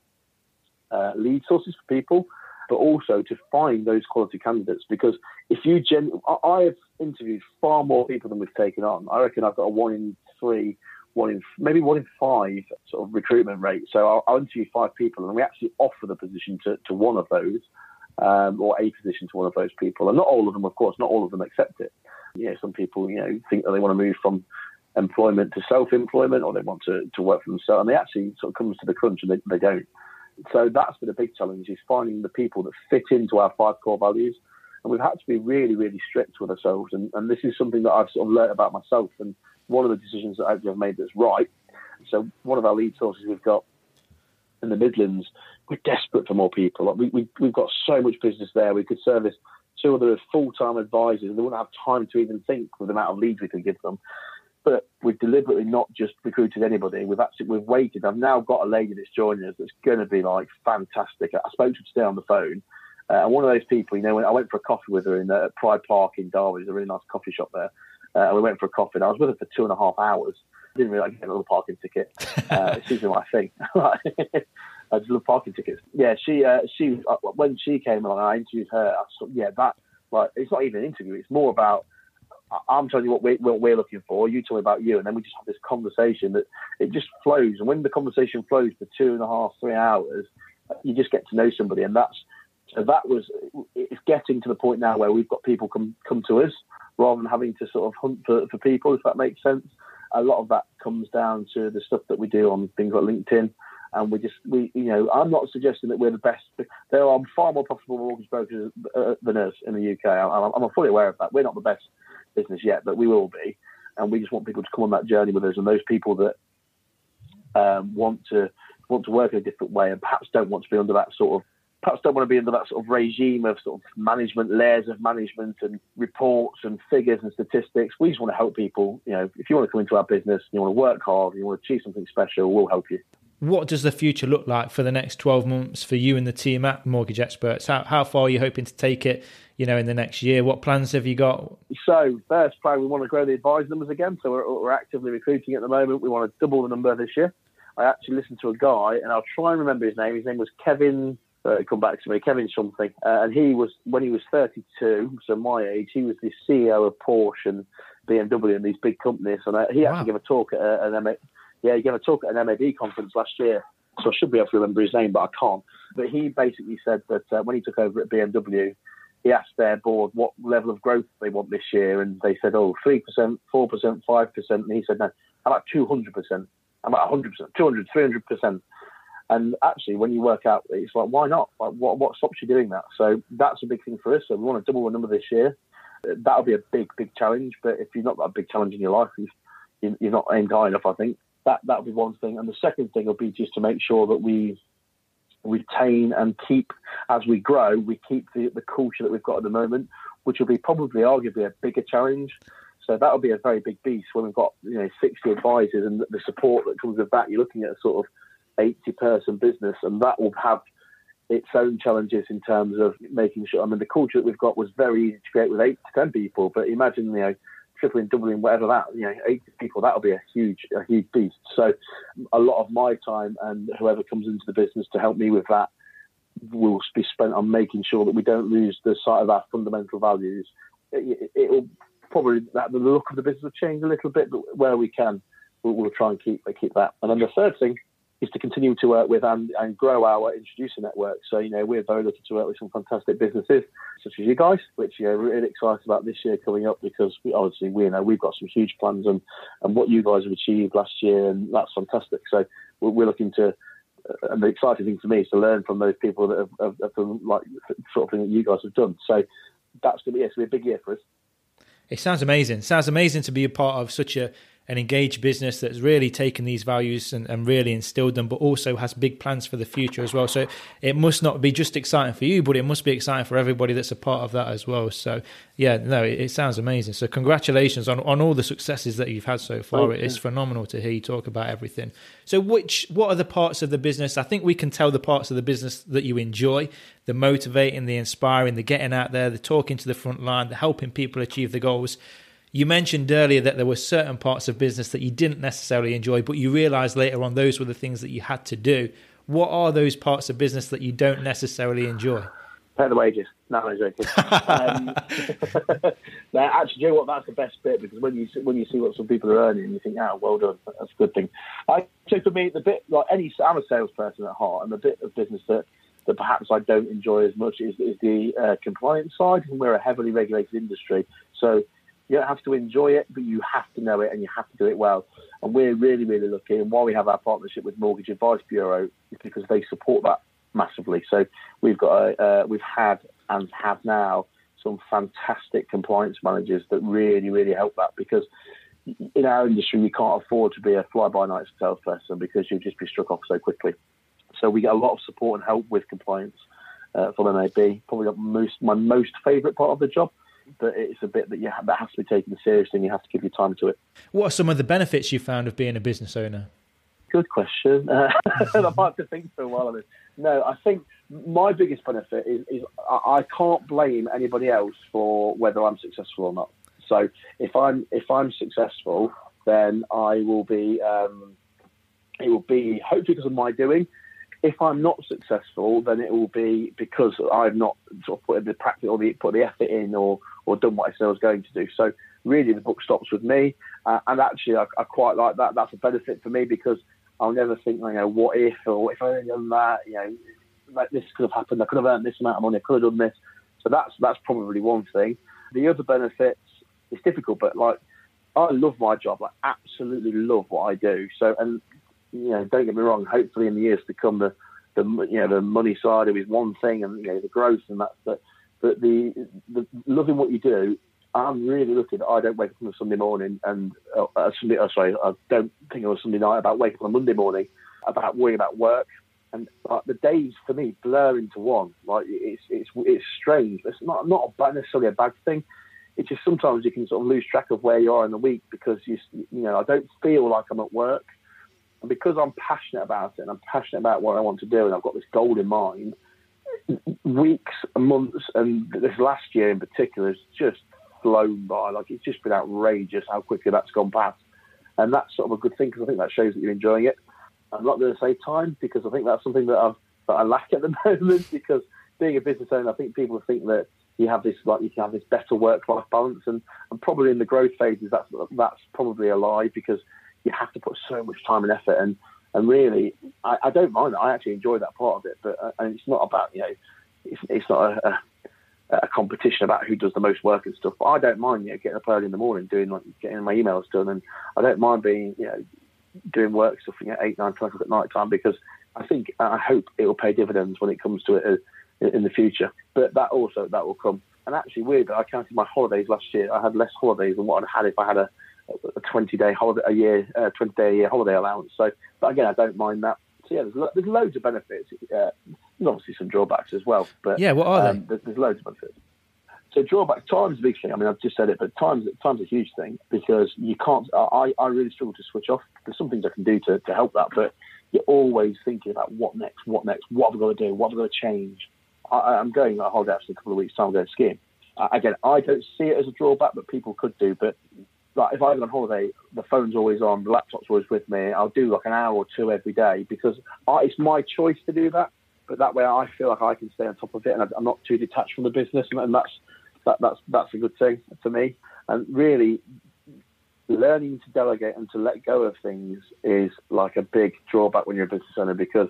B: uh, lead sources for people, but also to find those quality candidates. Because if you gen, I have interviewed far more people than we've taken on. I reckon I've got a one in three one in maybe one in five sort of recruitment rate. So I'll, I'll interview five people, and we actually offer the position to, to one of those, um, or a position to one of those people. And not all of them, of course, not all of them accept it. You know, some people, you know, think that they want to move from employment to self-employment, or they want to, to work for themselves, and they actually sort of comes to the crunch and they, they don't. So that's been a big challenge: is finding the people that fit into our five core values. And we've had to be really, really strict with ourselves. And, and this is something that I've sort of learned about myself and one of the decisions that I've made that's right. So one of our lead sources we've got in the Midlands, we're desperate for more people. Like we, we, we've got so much business there. We could service two other full-time advisors and they wouldn't have time to even think with the amount of leads we could give them. But we've deliberately not just recruited anybody. We've actually we've waited. I've now got a lady that's joining us that's going to be like fantastic. I spoke to her today on the phone, uh, and one of those people, you know, when I went for a coffee with her in uh, Pride Park in Derby, there's a really nice coffee shop there. Uh, and we went for a coffee. And I was with her for two and a half hours. I didn't really like get a little parking ticket. Uh, it's usually my thing. I just love parking tickets. Yeah, she uh, she uh, when she came along, I interviewed her. I yeah, that like it's not even an interview. It's more about I'm telling you what we're, what we're looking for. You tell me about you, and then we just have this conversation that it just flows. And when the conversation flows for two and a half, three hours, you just get to know somebody, and that's so that was it's getting to the point now where we've got people come come to us rather than having to sort of hunt for, for people, if that makes sense. A lot of that comes down to the stuff that we do on things like LinkedIn. And we just, we, you know, I'm not suggesting that we're the best. There are far more profitable mortgage brokers uh, than us in the UK. I'm, I'm fully aware of that. We're not the best business yet, but we will be. And we just want people to come on that journey with us. And those people that um, want to want to work in a different way and perhaps don't want to be under that sort of perhaps don't want to be under that sort of regime of sort of management, layers of management and reports and figures and statistics. We just want to help people. You know, if you want to come into our business, and you want to work hard, and you want to achieve something special, we'll help you.
A: What does the future look like for the next 12 months for you and the team at Mortgage Experts? How, how far are you hoping to take it, you know, in the next year? What plans have you got?
B: So, first plan, we want to grow the advisor numbers again. So, we're, we're actively recruiting at the moment. We want to double the number this year. I actually listened to a guy, and I'll try and remember his name. His name was Kevin uh, come back to me, Kevin something, uh, and he was when he was 32, so my age, he was the CEO of Porsche and BMW and these big companies, and uh, he wow. actually gave a talk at uh, an MA, yeah, he gave a talk at an MAB conference last year. So I should be able to remember his name, but I can't. But he basically said that uh, when he took over at BMW, he asked their board what level of growth they want this year, and they said, oh, 3%, 4%, 5%. And he said, no, how about 200%? How about 100%, 200, 300%? And actually, when you work out, it's like, why not? Like, what, what stops you doing that? So that's a big thing for us. So we want to double the number this year. That'll be a big, big challenge. But if you've not got a big challenge in your life, you're not aimed high enough, I think. That that would be one thing. And the second thing would be just to make sure that we retain and keep as we grow, we keep the, the culture that we've got at the moment, which will be probably arguably a bigger challenge. So that will be a very big beast when we've got you know 60 advisors and the support that comes with that. You're looking at a sort of 80 person business, and that will have its own challenges in terms of making sure. I mean, the culture that we've got was very easy to create with eight to ten people, but imagine you know tripling, doubling, whatever that you know, eight people that'll be a huge, a huge beast. So, a lot of my time and whoever comes into the business to help me with that will be spent on making sure that we don't lose the sight of our fundamental values. It will probably that the look of the business will change a little bit, but where we can, we'll, we'll try and keep keep that. And then the third thing is to continue to work with and, and grow our introducer network. So, you know, we're very lucky to work with some fantastic businesses, such as you guys, which, you know, we're really excited about this year coming up because we, obviously we know we've got some huge plans and, and what you guys have achieved last year, and that's fantastic. So we're, we're looking to, uh, and the exciting thing for me is to learn from those people that have, have, have done like sort of thing that you guys have done. So that's going to be, to be a big year for us.
A: It sounds amazing. It sounds amazing to be a part of such a an engaged business that's really taken these values and, and, really instilled them, but also has big plans for the future as well. So it must not be just exciting for you, but it must be exciting for everybody that's a part of that as well. So yeah, no, it, it sounds amazing. So congratulations on, on all the successes that you've had so far. It's phenomenal to hear you talk about everything. So which what are the parts of the business? I think we can tell the parts of the business that you enjoy, the motivating, the inspiring, the getting out there, the talking to the front line, the helping people achieve the goals you mentioned earlier that there were certain parts of business that you didn't necessarily enjoy, but you realized later on those were the things that you had to do. What are those parts of business that you don't necessarily enjoy?
B: Pay the wages. No, I'm joking. um, actually, you know what? That's the best bit because when you when you see what some people are earning, you think, "Oh, well done. That's a good thing." I so for me, the bit like any, I'm a salesperson at heart, and the bit of business that that perhaps I don't enjoy as much is, is the uh, compliance side. And we're a heavily regulated industry, so you don't have to enjoy it, but you have to know it and you have to do it well. And we're really, really lucky. And why we have our partnership with Mortgage Advice Bureau is because they support that massively. So we've got a, uh, we've had and have now some fantastic compliance managers that really, really help that because in our industry we can't afford to be a fly-by-night salesperson because you'll just be struck off so quickly. So we get a lot of support and help with compliance uh, from MAB. Probably most, my most favourite part of the job but it's a bit that you have, that has to be taken seriously and you have to give your time to it.
A: What are some of the benefits you found of being a business owner?
B: Good question. Uh, I might have to think for a while on this. No, I think my biggest benefit is, is I can't blame anybody else for whether I'm successful or not. So if I'm if I'm successful, then I will be um, it will be hopefully because of my doing if I'm not successful, then it will be because I've not sort of put the practice or the put the effort in or or done what I said I was going to do. So really, the book stops with me, uh, and actually, I, I, quite like that. That's a benefit for me because I'll never think, you know, what if or if I had done that, you know, like this could have happened. I could have earned this amount of money. I could have done this. So that's that's probably one thing. The other benefits, it's difficult, but like I love my job. I absolutely love what I do. So and you know, don't get me wrong. Hopefully, in the years to come, the the you know the money side of is one thing, and you know the growth and that's but but the the loving what you do. I'm really looking. I don't wake up on a Sunday morning and uh, uh, Sunday. Sorry, I don't think on a Sunday night about waking up on a Monday morning about worrying about work. And like, the days for me blur into one. Like it's it's it's strange. It's not not necessarily a bad thing. It's just sometimes you can sort of lose track of where you are in the week because you you know I don't feel like I'm at work. And because I'm passionate about it and I'm passionate about what I want to do and I've got this goal in mind, weeks, months, and this last year in particular has just flown by. Like it's just been outrageous how quickly that's gone past. And that's sort of a good thing because I think that shows that you're enjoying it. I'm not going to say time because I think that's something that, I've, that I lack at the moment because being a business owner, I think people think that you have this like you can have this better work life balance and, and probably in the growth phases that's that's probably a lie because you have to put so much time and effort and and really I, I don't mind. I actually enjoy that part of it but uh, and it's not about you know it's, it's not a, a, a, competition about who does the most work and stuff. But I don't mind you know getting up early in the morning doing like getting my emails done. And I don't mind being you know doing work stuff at eight nine o'clock at night time because I think I hope it will pay dividends when it comes to it uh, in the future. But that also that will come. And actually weird I counted my holidays last year. I had less holidays than what I'd had if I had a a 20 day holiday a year, uh, 20 day a year holiday allowance. So, but again, I don't mind that. So yeah, there's, lo- there's loads of benefits. Uh, there's obviously some drawbacks as well. But
A: yeah, what are
B: um,
A: they?
B: There's, there's loads of benefits. So drawback time's a big thing. I mean, I've just said it, but time's time's a huge thing because you can't. I, I really struggle to switch off. There's some things I can do to, to help that, but you're always thinking about what next, what next, what have I got to do, what have I got to change. I, I'm going on holiday actually in a couple of weeks' time. I'm going skiing. Uh, again, I don't see it as a drawback, but people could do. But like if I go on holiday, the phone's always on, the laptop's always with me. I'll do like an hour or two every day because I, it's my choice to do that. But that way, I feel like I can stay on top of it, and I'm not too detached from the business, and, that's that, that's that's a good thing for me. And really, learning to delegate and to let go of things is like a big drawback when you're a business owner because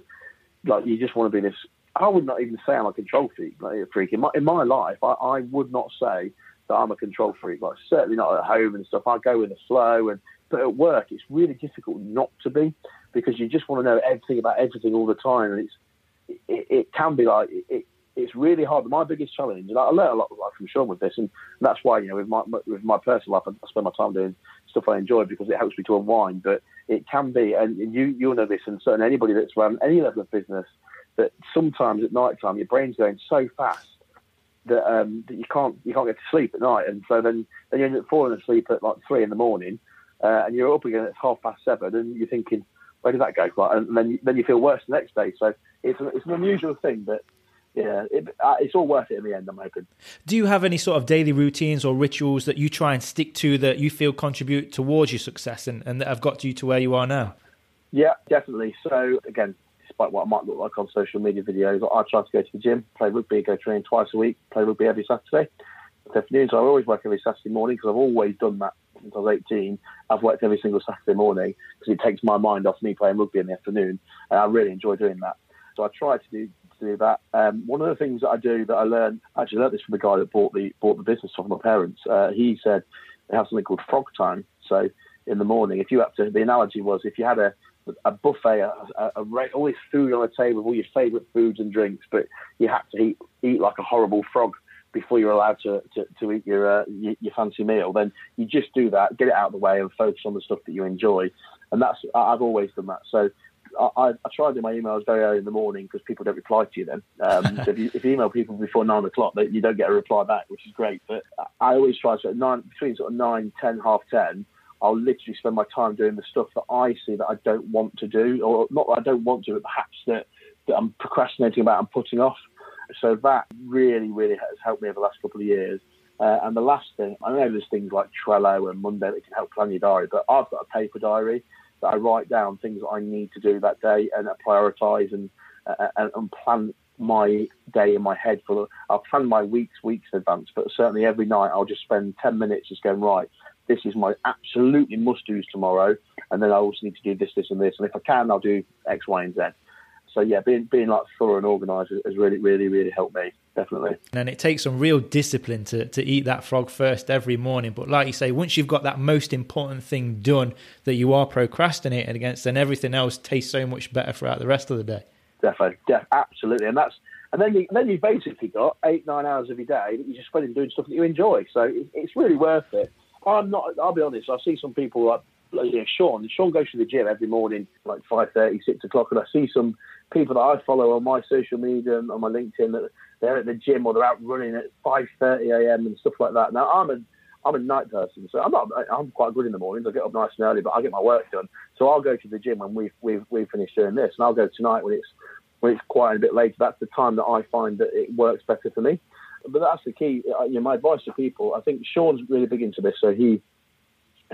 B: like you just want to be this. I would not even say I'm a control freak. Like, freak in my in my life, I, I would not say that I'm a control freak. Like certainly not at home and stuff. I go with the flow, and but at work, it's really difficult not to be because you just want to know everything about everything all the time, and it's it, it can be like it, it's really hard. My biggest challenge, and I learned a lot from Sean with this, and that's why you know with my with my personal life, I spend my time doing stuff I enjoy because it helps me to unwind. But it can be, and you you'll know this, and certainly anybody that's run any level of business, that sometimes at night time your brain's going so fast that um, that you can't you can't get to sleep at night, and so then then you end up falling asleep at like three in the morning, uh, and you're up again at half past seven, and you're thinking, where did that go? Quite? And then you, then you feel worse the next day. So it's a, it's an unusual thing, but yeah, it, uh, it's all worth it in the end. I'm hoping.
A: Do you have any sort of daily routines or rituals that you try and stick to that you feel contribute towards your success and, and that have got you to where you are now?
B: Yeah, definitely. So again, despite what I might look like on social media videos, I try to go to the gym, play rugby, go train twice a week, play rugby every Saturday. Afternoons, so I always work every Saturday morning because I've always done that since I was 18. I've worked every single Saturday morning because it takes my mind off me playing rugby in the afternoon, and I really enjoy doing that. So I try to do to do that. Um, one of the things that I do that I learned, actually learned this from the guy that bought the bought the business from my parents. Uh, he said they have something called frog time. So in the morning, if you have to, the analogy was if you had a a buffet, a, a, a all this food on a table, all your favourite foods and drinks, but you have to eat eat like a horrible frog before you're allowed to, to, to eat your, uh, your, your fancy meal, then you just do that, get it out of the way, and focus on the stuff that you enjoy. And that's I've always done that. So I, I, try to do my emails very early in the morning because people don't reply to you then. Um, so if you, if you, email people before nine o'clock, they, you don't get a reply back, which is great. But I always try to at nine between sort of nine, ten, half ten. I'll literally spend my time doing the stuff that I see that I don't want to do, or not that I don't want to, but perhaps that, that I'm procrastinating about and putting off. So that really, really has helped me over the last couple of years. Uh, and the last thing, I know there's things like Trello and Monday that can help plan your diary, but I've got a paper diary that I write down things that I need to do that day and I prioritise and, uh, and, and plan my day in my head for I'll plan my weeks weeks in advance, but certainly every night I'll just spend ten minutes just going right. This is my absolutely must dos tomorrow, and then I also need to do this, this, and this. And if I can, I'll do X, Y, and Z. So yeah, being being like thorough and organised has really, really, really helped me definitely.
A: And it takes some real discipline to, to eat that frog first every morning. But like you say, once you've got that most important thing done that you are procrastinating against, then everything else tastes so much better throughout the rest of the day.
B: Definitely, def- absolutely, and that's and then you then you've basically got eight nine hours of your day that you're just spend doing stuff that you enjoy. So it, it's really worth it. I'm not. I'll be honest. I see some people like like, know, Sean. Sean goes to the gym every morning, like 5.30, 6 o'clock, and I see some people that I follow on my social media and on my LinkedIn that they're at the gym or they're out running at 5.30 a.m. and stuff like that. Now, I'm a, I'm a night person, so I'm not, I'm quite good in the mornings. I get up nice and early, but I get my work done. So I'll go to the gym when we've, we've, we've finished doing this, and I'll go tonight when it's, when it's quiet a bit later. That's the time that I find that it works better for me. But that's the key. Uh, you know, my advice to people, I think Sean's really big into this, so he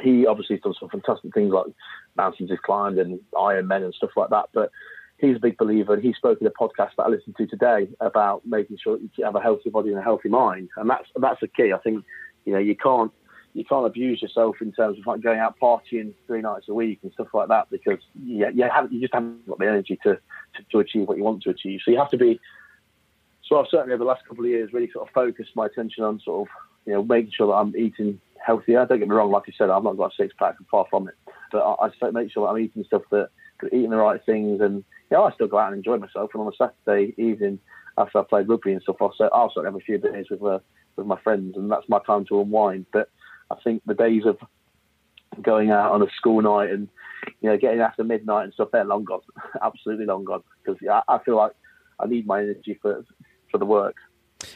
B: he obviously has done some fantastic things like mountains he's climbed and Ironmen and stuff like that. But he's a big believer, and he spoke in a podcast that I listened to today about making sure that you have a healthy body and a healthy mind, and that's that's the key. I think you know you can't you can't abuse yourself in terms of like going out partying three nights a week and stuff like that because yeah you, have, you just haven't got the energy to, to, to achieve what you want to achieve. So you have to be. So I've certainly over the last couple of years really sort of focused my attention on sort of you know making sure that I'm eating healthier. Don't get me wrong, like you said, I've not got a six pack, far from it. But I, I make sure that I'm eating stuff that, eating the right things, and you know, I still go out and enjoy myself. And on a Saturday evening after I played rugby and stuff, I'll say I'll sort of have a few beers with uh, with my friends, and that's my time to unwind. But I think the days of going out on a school night and you know getting after midnight and stuff. They're long gone, absolutely long gone because I, I feel like I need my energy for for the work.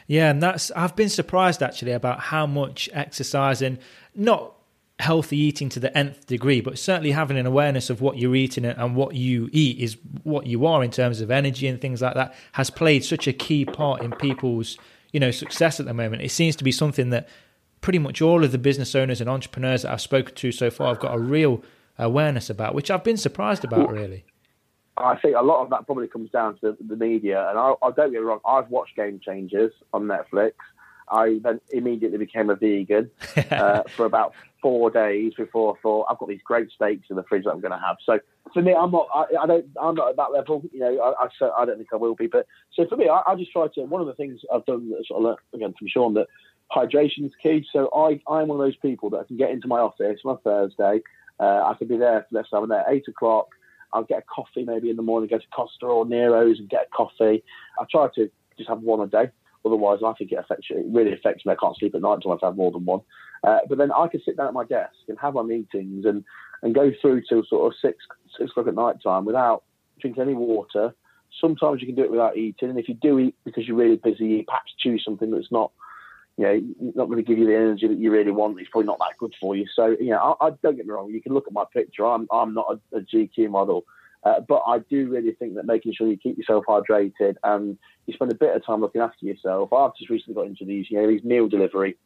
A: Yeah, and that's I've been surprised actually about how much exercising, not healthy eating to the nth degree, but certainly having an awareness of what you're eating and what you eat is what you are in terms of energy and things like that has played such a key part in people's you know success at the moment. It seems to be something that pretty much all of the business owners and entrepreneurs that I've spoken to so far have got a real awareness about, which I've been surprised about really.
B: I think a lot of that probably comes down to the, the media, and I, I don't get me wrong. I've watched Game Changers on Netflix. I then immediately became a vegan uh, for about four days before I thought I've got these great steaks in the fridge that I'm going to have. So for me, I'm not. I, I, don't. I'm not at that level. You know, I, I, I don't think I will be. But so for me, I, I, just try to. One of the things I've done sort of learned again from Sean that hydration is key. So I I'm one of those people that I can get into my office on a Thursday. Uh, I can be there. Let's say I'm there eight o'clock. I'll get a coffee maybe in the morning, go to Costa or Nero's and get a coffee. I try to just have one a day. Otherwise, I think it affects it really affects me. I can't sleep at night until I've had more than one. Uh, but then I can sit down at my desk and have my meetings and, and go through till sort of six six o'clock at night time without drinking any water. Sometimes you can do it without eating, and if you do eat because you're really busy, perhaps choose something that's not, you know, not going to give you the energy that you really want. It's probably not that good for you. So, you know, I, I don't get me wrong. You can look at my picture. I'm I'm not a, a GQ model. Uh, but I do really think that making sure you keep yourself hydrated and you spend a bit of time looking after yourself. I've just recently got into these, you know, these meal delivery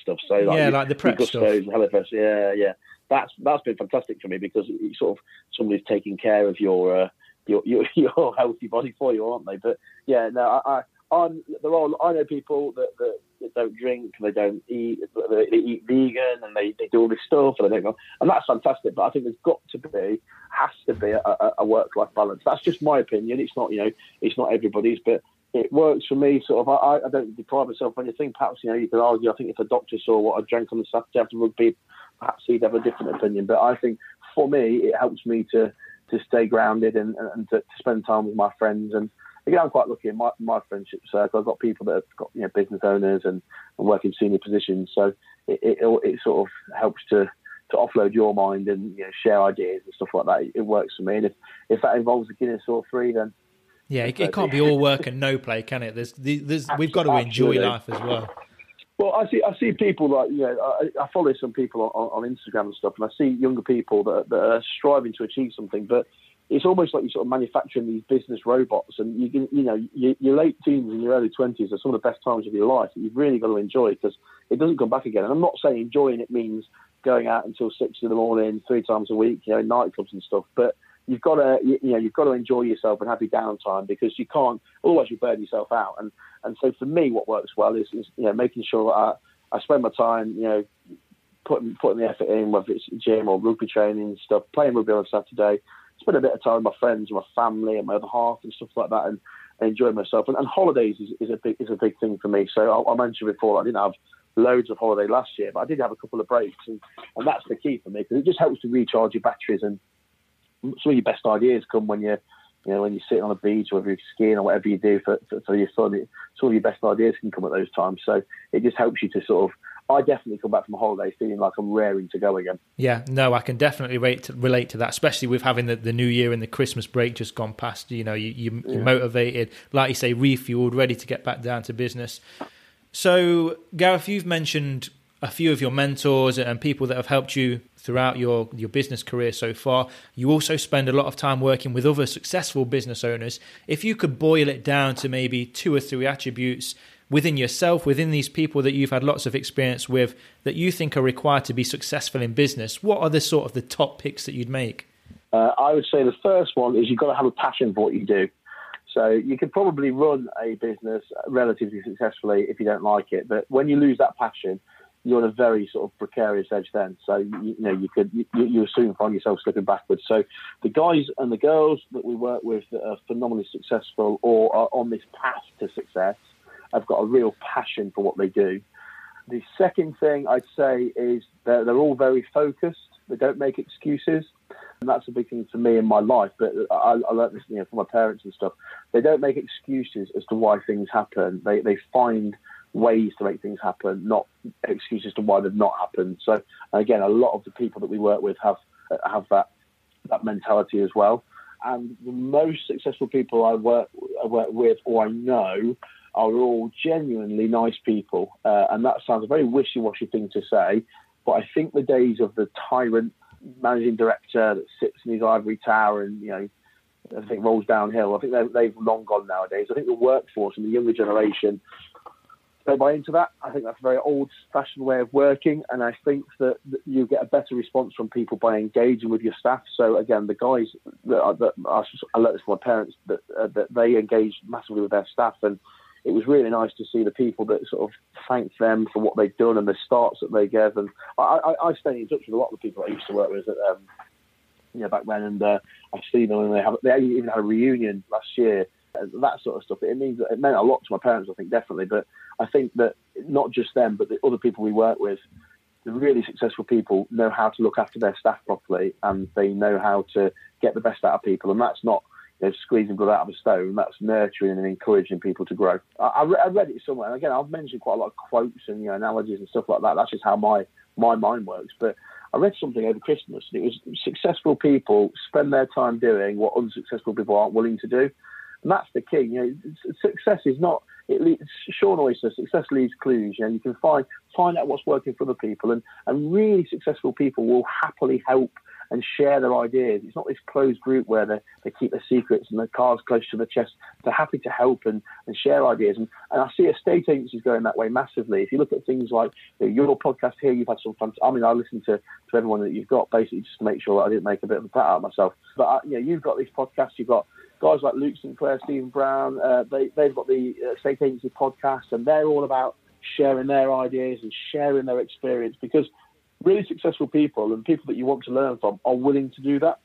B: stuff. So
A: like yeah, like the prep stuff.
B: HelloFresh, yeah, yeah. That's that's been fantastic for me because it's sort of somebody's taking care of your uh, your, your your healthy body for you, aren't they? But yeah, no, I, I I'm are I know people that, that, that don't drink, they don't eat, they, eat vegan, and they, they do all this stuff, and they don't and that's fantastic. But I think there's got to be, has to be a, a work life balance. That's just my opinion. It's not you know, it's not everybody's, but it works for me. Sort of, I, I don't deprive myself of anything. Perhaps you know you could argue. I think if a doctor saw what I drank on the Saturday after rugby, perhaps he'd have a different opinion. But I think for me, it helps me to to stay grounded and, and to, to spend time with my friends. And again, I'm quite lucky in my, my friendship circle. I've got people that have got you know business owners and, and work in senior positions. So it, it, it sort of helps to to offload your mind and you know, share ideas and stuff like that. It works for me. And if, if that involves a Guinness or three, then
A: yeah, it, it can't be all work and no play, can it? There's, there's we've got to enjoy life as well.
B: Well, I see. I see people like you know. I, I follow some people on, on, Instagram and stuff, and I see younger people that, that are striving to achieve something, but it's almost like you're sort of manufacturing these business robots, and you can, you know, your, your late teens and your early twenties are some of the best times of your life that you've really got to enjoy because it doesn't come back again. And I'm not saying enjoying it means going out until six in the morning, three times a week, you know, nightclubs and stuff, but you've got to you, know you've got to enjoy yourself and have your downtime because you can't always you burn yourself out and and so for me what works well is, is you know making sure I, I spend my time you know putting putting the effort in whether it's gym or rugby training and stuff playing rugby on Saturday spend a bit of time with my friends my family and my other half and stuff like that and, and enjoy myself and, and holidays is, is, a big is a big thing for me so I, I mentioned before I didn't have loads of holiday last year but I did have a couple of breaks and, and that's the key for me because it just helps to recharge your batteries and some of your best ideas come when you're you know, when you're sitting on a beach or if you're skiing or whatever you do for, for, for your fun, some of your best ideas can come at those times. So it just helps you to sort of. I definitely come back from a holiday feeling like I'm raring to go again.
A: Yeah, no, I can definitely relate to, relate to that, especially with having the, the new year and the Christmas break just gone past. You know, you, you, are motivated, like you say, refueled, ready to get back down to business. So, Gareth, you've mentioned a few of your mentors and people that have helped you throughout your, your business career so far. You also spend a lot of time working with other successful business owners. If you could boil it down to maybe two or three attributes within yourself, within these people that you've had lots of experience with, that you think are required to be successful in business, what are the sort of the top picks that you'd make?
B: Uh, I would say the first one is you've got to have a passion for what you do. So you could probably run a business relatively successfully if you don't like it, but when you lose that passion, you're on a very sort of precarious edge then. So you, you know you could you, you soon find yourself slipping backwards. So the guys and the girls that we work with that are phenomenally successful or are on this path to success have got a real passion for what they do. The second thing I'd say is they're, they're all very focused. They don't make excuses. And that's a big thing for me in my life. But I, I learned this, you know, from my parents and stuff. They don't make excuses as to why things happen. They they find ways to make things happen, not excuses to why they've not happened. So again, a lot of the people that we work with have have that that mentality as well. And the most successful people I work I work with or I know are all genuinely nice people. Uh, and that sounds a very wishy-washy thing to say, but I think the days of the tyrant managing director that sits in his ivory tower and you know I think rolls downhill. I think they've long gone nowadays. I think the workforce and the younger generation don't buy into that. I think that's a very old-fashioned way of working, and I think that, you get a better response from people by engaging with your staff. So again, the guys that, that I, I learned this from my parents that uh, that they engage massively with their staff, and it was really nice to see the people that sort of thanked them for what they'd done and the starts that they gave. And I, I, I stay in touch with a lot of the people I used to work with, at, um, you know, back then, and uh, I've seen them, and they have they even had a reunion last year that sort of stuff. It means it meant a lot to my parents, I think, definitely. But I think that not just them, but the other people we work with, the really successful people know how to look after their staff properly, and they know how to get the best out of people. And that's not you squeezing blood out of a stone. That's nurturing and encouraging people to grow. I, I read it somewhere, and again, I've mentioned quite a lot of quotes and you know analogies and stuff like that. That's just how my my mind works. But I read something over Christmas, and it was successful people spend their time doing what unsuccessful people aren't willing to do. And that's the key. You know, success is not. It leads, Sean always says success leaves clues. You know, you can find find out what's working for other people, and and really successful people will happily help and share their ideas. It's not this closed group where they, they keep their secrets and their cards close to the chest. They're happy to help and, and share ideas. And, and I see estate agencies going that way massively. If you look at things like you know, your podcast here, you've had some fun. I mean, I listen to, to everyone that you've got basically just to make sure that I didn't make a bit of a pat out of myself. But uh, you know, you've got these podcasts, you've got guys like Luke Sinclair, Stephen Brown, uh, they, they've got the Estate Agency podcast, and they're all about sharing their ideas and sharing their experience because really successful people and people that you want to learn from are willing to do that.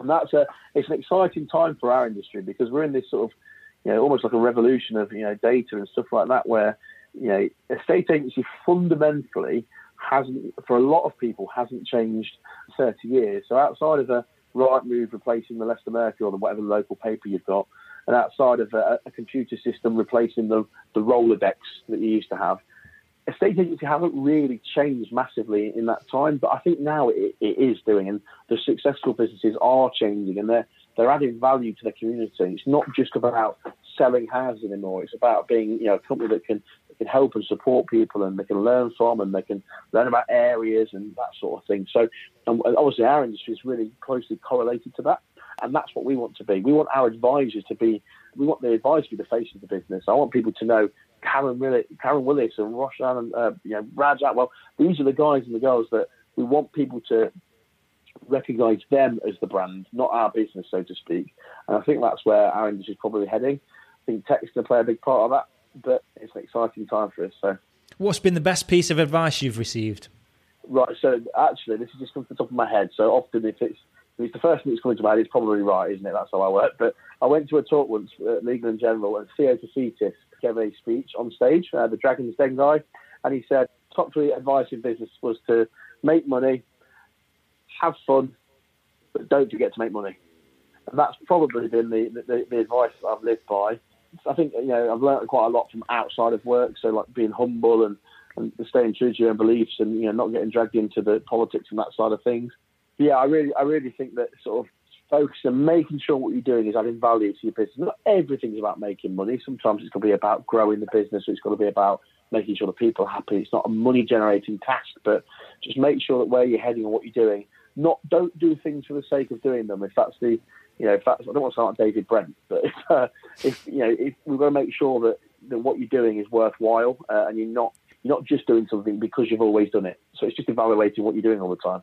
B: And that's a it's an exciting time for our industry because we're in this sort of you know almost like a revolution of you know data and stuff like that where you know estate agency fundamentally hasn't for a lot of people hasn't changed 30 years. So outside of a Rightmove replacing the Leicester Mercury or the whatever local paper you've got, and outside of a, a computer system replacing the, the Rolodex that you used to have, estate agency haven't really changed massively in that time, but I think now it, it is doing, and the successful businesses are changing, and they're they're adding value to the community. It's not just about selling houses anymore. It's about being you know a company that can can help and support people and they can learn from and they can learn about areas and that sort of thing. So, and obviously, our industry is really closely correlated to that. And that's what we want to be. We want our advisors to be, we want the advisors to be the face of the business. I want people to know Karen Willis, Karen Willis and Roshan and uh, you know, Raj Well, these are the guys and the girls that we want people to recognise them as the brand, not our business, so to speak. And I think that's where our industry is probably heading. I think tech's going to play a big part of that but it's an exciting time for us. So,
A: what's been the best piece of advice you've received?
B: Right. So, actually, this is just from the top of my head. So often, if it's if it's the first thing that's coming to mind, it's probably right, isn't it? That's how I work. But I went to a talk once at Legal and General, and Theo Paphitis gave a speech on stage, uh, the Dragon's Den guy, and he said top three advice in business was to make money, have fun, but don't forget to make money. And that's probably been the, the, the advice that I've lived by. I think you know I've learned quite a lot from outside of work. So like being humble and, and staying true to your own beliefs, and you know not getting dragged into the politics and that side of things. But yeah, I really I really think that sort of focus and making sure what you're doing is adding value to your business. Not everything's about making money. Sometimes it's going to be about growing the business. It's going to be about making sure the people are happy. It's not a money generating task, but just make sure that where you're heading and what you're doing. Not don't do things for the sake of doing them. If that's the you know, if that's, I don't want to sound like David Brent, but if, uh, if you know, if we've got to make sure that, that what you're doing is worthwhile uh, and you're not you're not just doing something because you've always done it. So it's just evaluating what you're doing all the time.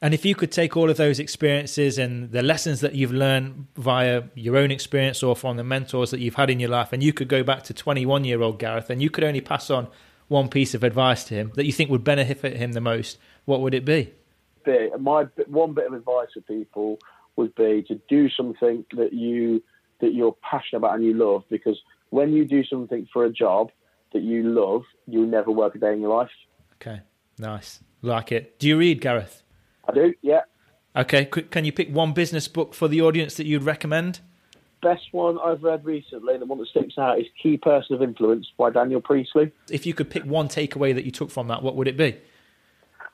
A: And if you could take all of those experiences and the lessons that you've learned via your own experience or from the mentors that you've had in your life, and you could go back to 21 year old Gareth and you could only pass on one piece of advice to him that you think would benefit him the most, what would it be?
B: My one bit of advice for people would be to do something that you that you're passionate about and you love because when you do something for a job that you love, you'll never work a day in your life.
A: Okay, nice, like it. Do you read, Gareth?
B: I do. Yeah.
A: Okay, can you pick one business book for the audience that you'd recommend?
B: best one I've read recently, the one that sticks out, is Key Person of Influence by Daniel Priestley.
A: If you could pick one takeaway that you took from that, what would it be?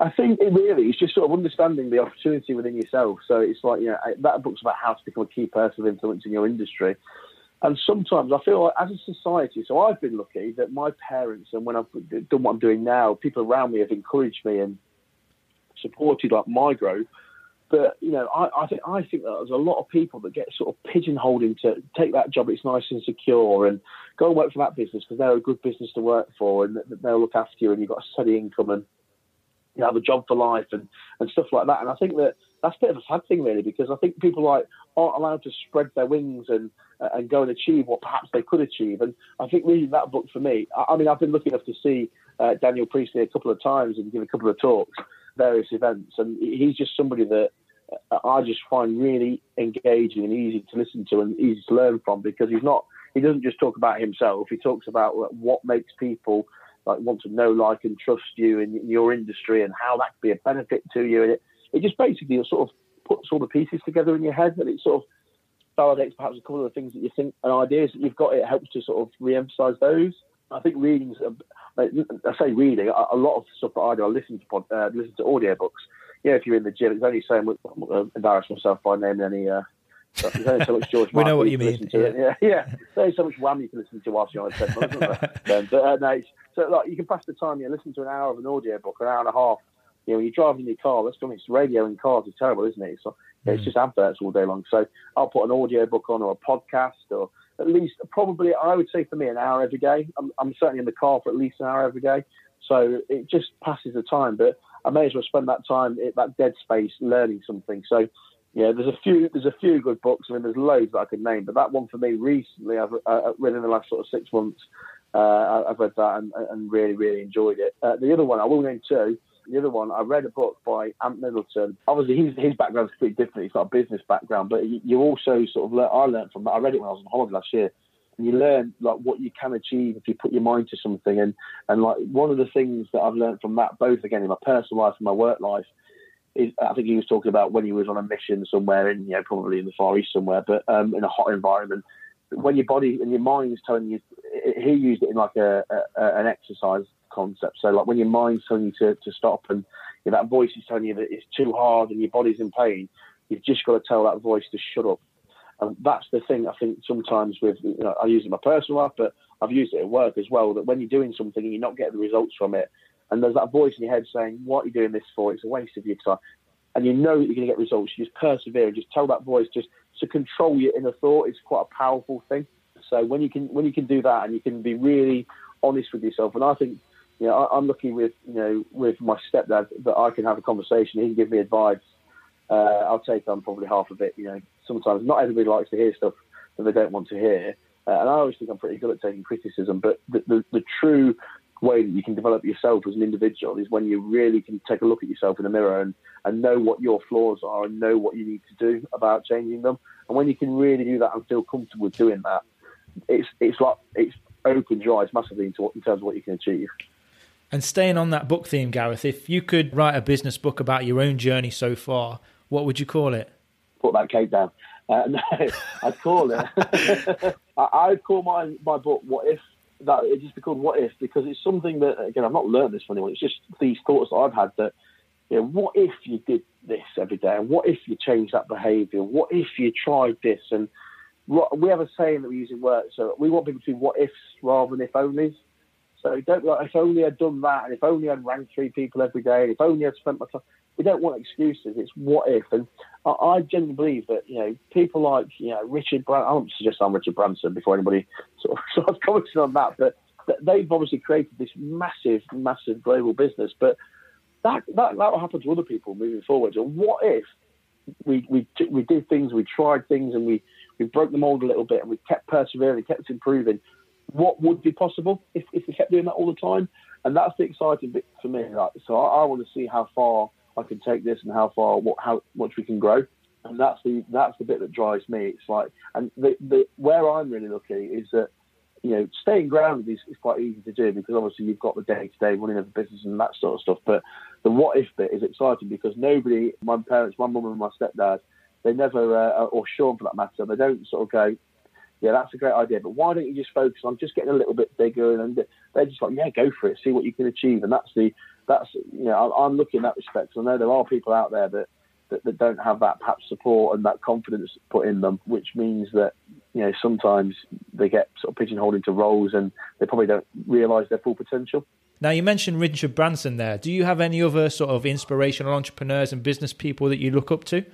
B: I think it really is just sort of understanding the opportunity within yourself. So it's like, you know, that book's about how to become a key person of influence in your industry. And sometimes I feel like as a society, so I've been lucky that my parents and when I've done what I'm doing now, people around me have encouraged me and supported like my growth. But you know, I, I think I think that there's a lot of people that get sort of pigeonholed into take that job, it's nice and secure, and go and work for that business because they're a good business to work for, and they'll look after you, and you've got a steady income, and you have a job for life, and and stuff like that. And I think that that's a bit of a sad thing, really, because I think people like aren't allowed to spread their wings and and go and achieve what perhaps they could achieve. And I think reading that book for me, I, I mean, I've been lucky enough to see uh, Daniel Priestley a couple of times and give a couple of talks, various events, and he's just somebody that I just find really engaging and easy to listen to and easy to learn from because he's not he doesn't just talk about himself. He talks about what makes people like want to know, like, and trust you in, your industry and how that could be a benefit to you. And it, it just basically sort of puts all the pieces together in your head and it sort of validates perhaps a couple of the things that you think and ideas that you've got. It helps to sort of re-emphasize those. I think reading's, I say reading, a lot of stuff that I do, I listen to, uh, listen to audiobooks yeah, if you're in the gym, it's only so much. I'm embarrass myself by naming any. Uh, there's only so much George.
A: we know what you mean.
B: Yeah. yeah, yeah. There's only so much Wham you can listen to whilst you're on a treadmill, isn't there? but uh, no, so like you can pass the time. You listen to an hour of an audio book, an hour and a half. You know, when you're driving in your car, that's it's radio in cars is terrible, isn't it? So mm. it's just adverts all day long. So I'll put an audio book on or a podcast or at least probably I would say for me an hour every day. I'm, I'm certainly in the car for at least an hour every day. So it just passes the time. But I may as well spend that time that dead space learning something. So, yeah, there's a few there's a few good books. I mean, there's loads that I could name, but that one for me recently, I've uh, read in the last sort of six months. Uh, I've read that and, and, really really enjoyed it. Uh, the other one I will name two. The other one, I read a book by Ant Middleton. Obviously, his his background is completely different. He's got a business background, but you also sort of learn, I learned from that. I read it when I was on holiday last year and you learn like what you can achieve if you put your mind to something. And and like one of the things that I've learned from that, both again in my personal life and my work life, is I think he was talking about when he was on a mission somewhere in you know probably in the Far East somewhere, but um, in a hot environment. When your body and your mind is telling you, he used it in like a, a an exercise concept. So like when your mind's telling you to, to stop and you know, that voice is telling you that it's too hard and your body's in pain, you've just got to tell that voice to shut up and that's the thing I think sometimes with, you know, I use it in my personal life, but I've used it at work as well, that when you're doing something and you're not getting the results from it, and there's that voice in your head saying, what are you doing this for? It's a waste of your time. And you know that you're going to get results. You just persevere and just tell that voice just to control your inner thought is quite a powerful thing. So when you can when you can do that and you can be really honest with yourself, and I think you know I, am lucky with you know with my stepdad that I can have a conversation. He can give me advice. Uh, I'll take on probably half of it. You know, sometimes not everybody likes to hear stuff that they don't want to hear. Uh, and I always think I'm pretty good at taking criticism, but the, the, the, true way that you can develop yourself as an individual is when you really can take a look at yourself in the mirror and, and know what your flaws are and know what you need to do about changing them. And when you can really do that and feel comfortable doing that, it's it's like it's opens your eyes massively into what, in terms of what you can achieve.
A: And staying on that book theme, Gareth, if you could write a business book about your own journey so far, what would you call it?
B: put that cake down. Uh, no, I'd call it. I, would call my my book "What If." That it just be called "What If" because it's something that again I've not learned this from anyone. It's just these thoughts that I've had that you know, what if you did this every day? And what if you changed that behaviour? What if you tried this? And what, we have a saying that we use in work. So we want people to do what ifs rather than if onlys. So don't like if only I'd done that, and if only I'd ranked three people every day, and if only I'd spent my time we don't want excuses. It's what if. And I, I genuinely believe that, you know, people like, you know, Richard Branson, I won't suggest I'm Richard Branson before anybody sort of starts commenting on that, but they've obviously created this massive, massive global business. But that, that, that will happen to other people moving forward. And what if we, we, we did things, we tried things, and we, we broke the mold a little bit, and we kept persevering, kept improving? What would be possible if, if we kept doing that all the time? And that's the exciting bit for me. Like, so I, I want to see how far I can take this and how far, what, how much we can grow. And that's the that's the bit that drives me. It's like, and the, the where I'm really lucky is that you know staying grounded is, is quite easy to do because obviously you've got the day to day running of the business and that sort of stuff. But the what if bit is exciting because nobody, my parents, my mum and my stepdad, they never, uh, or Sean for that matter, they don't sort of go, yeah, that's a great idea. But why don't you just focus on just getting a little bit bigger? And they're just like, yeah, go for it, see what you can achieve. And that's the that's you know I'm looking in that respect. I know there are people out there that, that that don't have that perhaps support and that confidence put in them, which means that you know sometimes they get sort of pigeonholed into roles and they probably don't realise their full potential.
A: Now, you mentioned Richard Branson there. Do you have any other sort of inspirational entrepreneurs and business people that you look up to?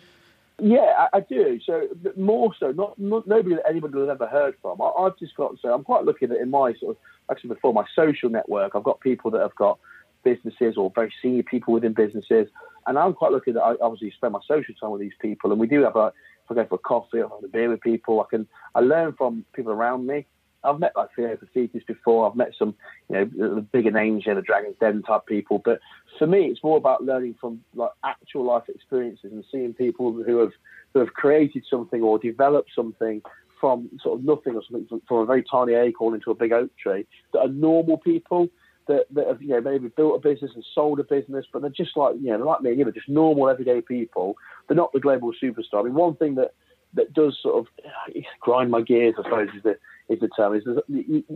B: Yeah, I, I do. So more so, not, not nobody that anybody has ever heard from. I, have just got say, I'm quite lucky that in my sort of actually before my social network, I've got people that have got businesses or very senior people within businesses, and I'm quite lucky that I obviously spend my social time with these people, and we do have a. If I go for a coffee or have a beer with people, I can I learn from people around me. I've met like Theo Paphitis before. I've met some, you know, the bigger names, you know, the Dragon's Den type people. But for me, it's more about learning from like actual life experiences and seeing people who have who have created something or developed something from sort of nothing or something from a very tiny acorn into a big oak tree that are normal people that, that have you know maybe built a business and sold a business, but they're just like you know like me, you know, just normal everyday people. They're not the global superstar. I mean, one thing that that does sort of uh, grind my gears, I suppose, is the is the term. Is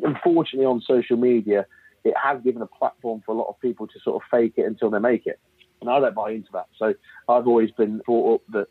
B: unfortunately on social media, it has given a platform for a lot of people to sort of fake it until they make it, and I don't buy into that. So I've always been brought up that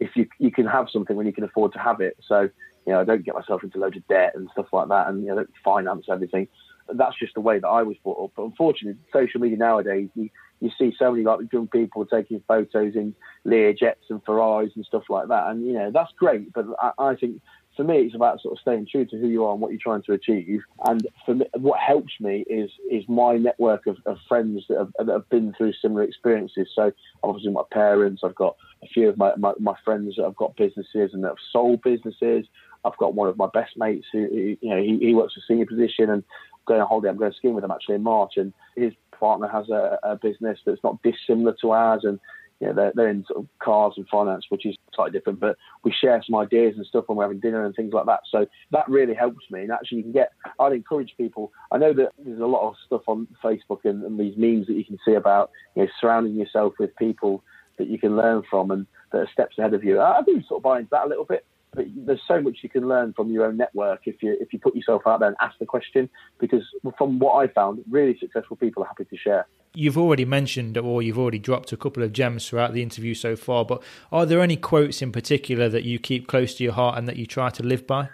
B: if you you can have something when you can afford to have it. So you know, I don't get myself into loads of debt and stuff like that, and you know, don't finance everything. That's just the way that I was brought up. But unfortunately, social media nowadays, you, you see so many like young people taking photos in Lear jets and Ferraris and stuff like that, and you know that's great. But I, I think for me, it's about sort of staying true to who you are and what you're trying to achieve. And for me, what helps me is is my network of, of friends that have, that have, been through similar experiences. So obviously my parents, I've got a few of my, my, my, friends that have got businesses and that have sold businesses. I've got one of my best mates who, you know, he, he works a senior position and going on holiday. I'm going to skiing with him actually in March, and his partner has a, a business that's not dissimilar to ours, and you know, they're, they're in sort of cars and finance, which is slightly different, but we share some ideas and stuff when we're having dinner and things like that. So that really helps me. And actually, you can get, I'd encourage people. I know that there's a lot of stuff on Facebook and, and these memes that you can see about, you know, surrounding yourself with people that you can learn from and that are steps ahead of you. I do sort of buy into that a little bit but there's so much you can learn from your own network if you if you put yourself out there and ask the question. Because from what I found, really successful people are happy to share.
A: You've already mentioned, or you've already dropped a couple of gems throughout the interview so far. But are there any quotes in particular that you keep close to your heart and that you try to live by?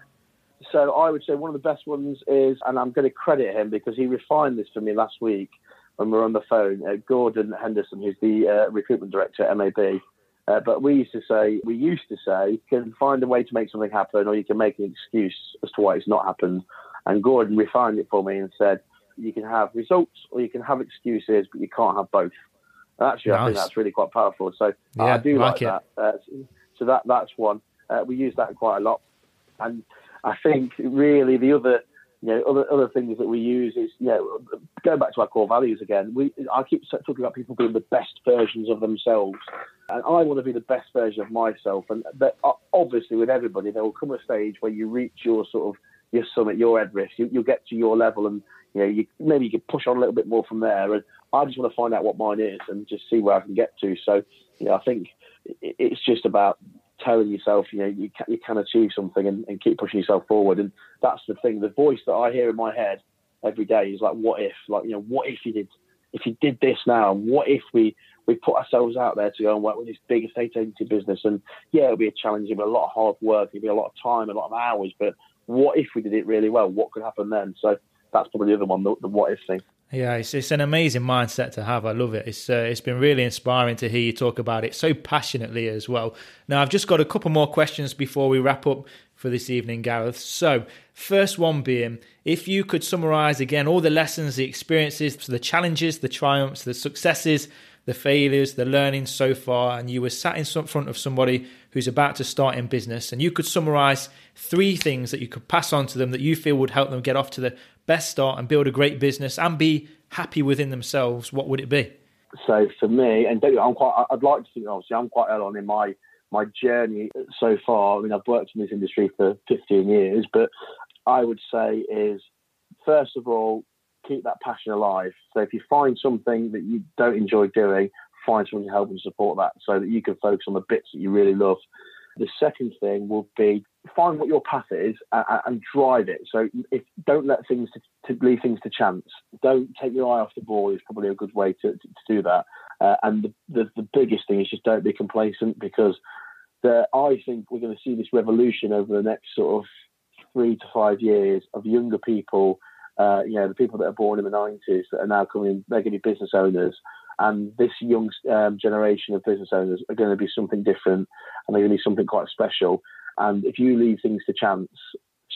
B: So I would say one of the best ones is, and I'm going to credit him because he refined this for me last week when we were on the phone. Uh, Gordon Henderson, who's the uh, recruitment director at MAB, uh, but we used to say, we used to say, you can find a way to make something happen, or you can make an excuse as to why it's not happened. And Gordon refined it for me and said, you can have results or you can have excuses, but you can't have both. And actually, nice. I think that's really quite powerful. So yeah, I do like, like that. Uh, so that that's one. Uh, we use that quite a lot, and I think really the other you know, other other things that we use is, you know, going back to our core values again. We I keep talking about people being the best versions of themselves, and I want to be the best version of myself. And that, uh, obviously, with everybody, there will come a stage where you reach your sort of your summit, your Everest. You, will get to your level, and you know, you, maybe you can push on a little bit more from there. And I just want to find out what mine is and just see where I can get to. So, you know, I think it's just about telling yourself, you know, you can, you can achieve something and, and keep pushing yourself forward. And that's the thing. The voice that I hear in my head every day is like, what if? Like, you know, what if you did, if you did this now? And What if we we put ourselves out there to go and work with this big estate agency business? And yeah, it'll be a challenge. It'll be a lot of hard work. It'll be a lot of time, a lot of hours. But what if we did it really well? What could happen then? So that's probably the other one, the, the what if thing.
A: Yeah, it's, it's an amazing mindset to have. I love it. It's uh, it's been really inspiring to hear you talk about it so passionately as well. Now, I've just got a couple more questions before we wrap up for this evening, Gareth. So, first one being, if you could summarize again all the lessons, the experiences, the challenges, the triumphs, the successes, the failures, the learning so far, and you were sat in front of somebody who's about to start in business, and you could summarize three things that you could pass on to them that you feel would help them get off to the best start and build a great business and be happy within themselves, what would it be?
B: So for me, and I'm quite, I'd like to think obviously I'm quite early on in my my journey so far. I mean, I've worked in this industry for 15 years, but I would say is first of all keep that passion alive. So if you find something that you don't enjoy doing, find someone to help and support that, so that you can focus on the bits that you really love. The second thing will be find what your path is and, and drive it. So if don't let things to, to, leave things to chance. Don't take your eye off the ball is probably a good way to, to, to do that. Uh, and the, the, the biggest thing is just don't be complacent because the, I think we're going to see this revolution over the next sort of three to five years of younger people. Uh, you know, the people that are born in the 90s that are now coming, they're going to be business owners. And this young um, generation of business owners are going to be something different and they're going to be something quite special. And if you leave things to chance,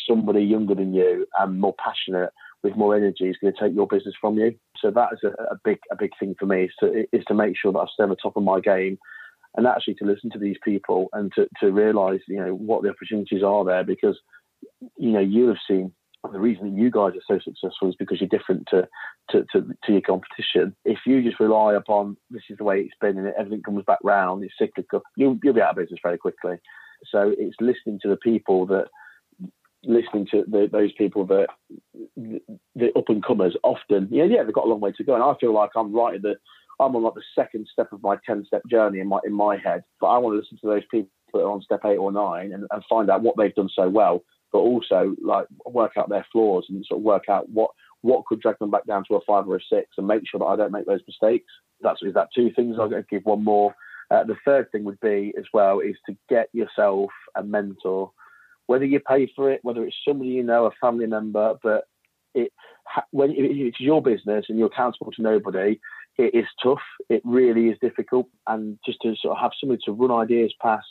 B: somebody younger than you and more passionate with more energy is going to take your business from you. So that is a, a big a big thing for me is to is to make sure that I stay on the top of my game and actually to listen to these people and to, to realize you know what the opportunities are there because you know you have seen the reason that you guys are so successful is because you're different to, to, to, to, your competition. If you just rely upon this is the way it's been and everything comes back round, it's cyclical, you'll, you'll be out of business very quickly. So it's listening to the people that, listening to the, those people that, the up and comers often, yeah, yeah, they've got a long way to go. And I feel like I'm right at the, I'm on like the second step of my 10 step journey in my, in my head. But I want to listen to those people that are on step eight or nine and, and find out what they've done so well but also like work out their flaws and sort of work out what what could drag them back down to a five or a six and make sure that I don't make those mistakes. That's is that two things. I'm going to give one more. Uh, the third thing would be as well is to get yourself a mentor, whether you pay for it, whether it's somebody you know, a family member, but it when it's your business and you're accountable to nobody, it is tough. It really is difficult, and just to sort of have somebody to run ideas past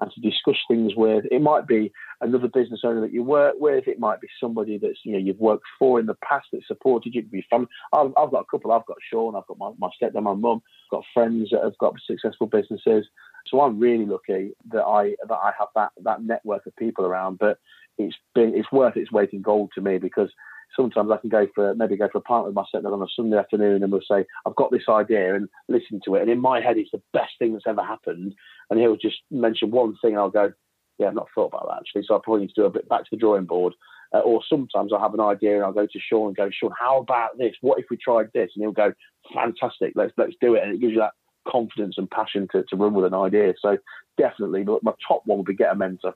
B: and to discuss things with. It might be another business owner that you work with. It might be somebody that's you know you've worked for in the past that supported you. It could be family. I've, I've got a couple. I've got Sean. I've got my, my stepdad, my mum. I've got friends that have got successful businesses. So I'm really lucky that I that I have that that network of people around. But it's been it's worth its weight in gold to me because sometimes I can go for maybe go for a pint with my stepdad on a Sunday afternoon and we'll say, I've got this idea and listen to it. And in my head, it's the best thing that's ever happened. And he'll just mention one thing and I'll go, yeah, I've not thought about that actually. So I probably need to do a bit back to the drawing board. Uh, or sometimes I'll have an idea and I'll go to Sean and go, Sean, how about this? What if we tried this? And he'll go, fantastic, let's let's do it. And it gives you that confidence and passion to, to run with an idea. So definitely, but my top one would be get a mentor.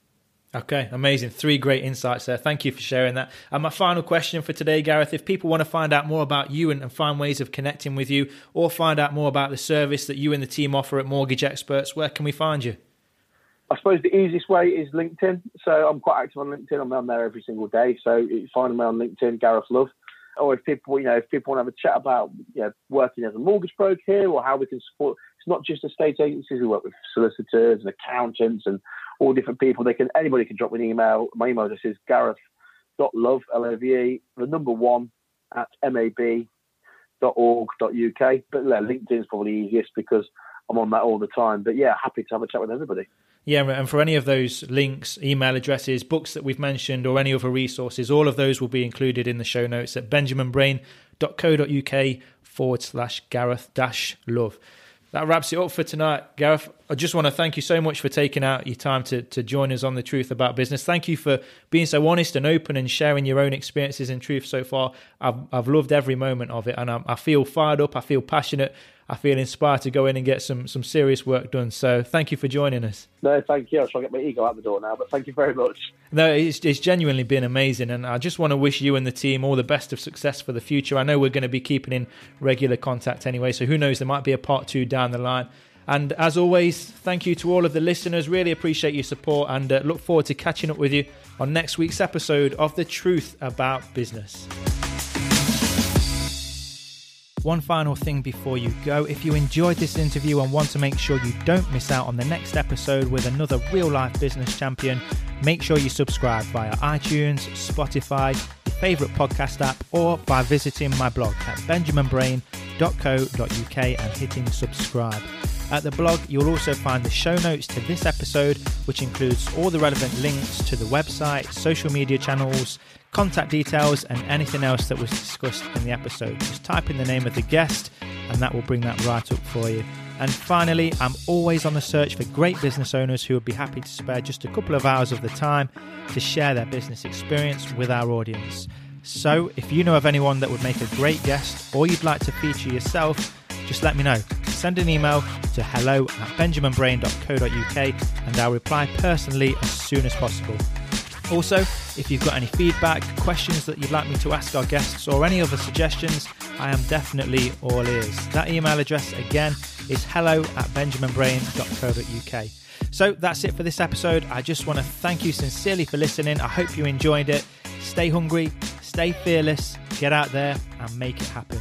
A: Okay, amazing. Three great insights there. Thank you for sharing that. And my final question for today, Gareth if people want to find out more about you and, and, find ways of connecting with you or find out more about the service that you and the team offer at Mortgage Experts, where can we find you?
B: I suppose the easiest way is LinkedIn. So I'm quite active on LinkedIn. I'm on there every single day. So you find me on LinkedIn, Gareth Love. Or if people, you know, if people want to have a chat about you know, working as a mortgage broker here or how we can support, it's not just the estate agencies. We work with solicitors and accountants and all different people. They can anybody can drop me an email. My email address is gareth.love, L-O-V-E, the number one at mab.org.uk. But yeah, LinkedIn is probably easiest because I'm on that all the time. But yeah, happy to have a chat with everybody.
A: Yeah, and for any of those links, email addresses, books that we've mentioned, or any other resources, all of those will be included in the show notes at benjaminbrain.co.uk forward slash Gareth dash love that wraps it up for tonight, Gareth. I just want to thank you so much for taking out your time to, to join us on the Truth About Business. Thank you for being so honest and open and sharing your own experiences and truth so far. I've, I've loved every moment of it, and I, I feel fired up. I feel passionate I feel inspired to go in and get some some serious work done. So thank you for joining us.
B: No, thank you. I shall get my ego out the door now, but thank you very much.
A: No, it's, it's genuinely been amazing, and I just want to wish you and the team all the best of success for the future. I know we're going to be keeping in regular contact anyway, so who knows, there might be a part two down the line. And as always, thank you to all of the listeners. Really appreciate your support and uh, look forward to catching up with you on next week's episode of The Truth About Business. One final thing before you go if you enjoyed this interview and want to make sure you don't miss out on the next episode with another real life business champion, make sure you subscribe via iTunes, Spotify, your favourite podcast app, or by visiting my blog at benjaminbrain.co.uk and hitting subscribe. At the blog, you'll also find the show notes to this episode, which includes all the relevant links to the website, social media channels, contact details, and anything else that was discussed in the episode. Just type in the name of the guest, and that will bring that right up for you. And finally, I'm always on the search for great business owners who would be happy to spare just a couple of hours of the time to share their business experience with our audience. So, if you know of anyone that would make a great guest or you'd like to feature yourself, just let me know. send an email to hello at benjaminbrain.co.uk and I'll reply personally as soon as possible. Also, if you've got any feedback, questions that you'd like me to ask our guests, or any other suggestions, I am definitely all ears. That email address again is hello at benjaminbrain.co.uk. So that's it for this episode. I just want to thank you sincerely for listening. I hope you enjoyed it. Stay hungry, stay fearless, get out there and make it happen.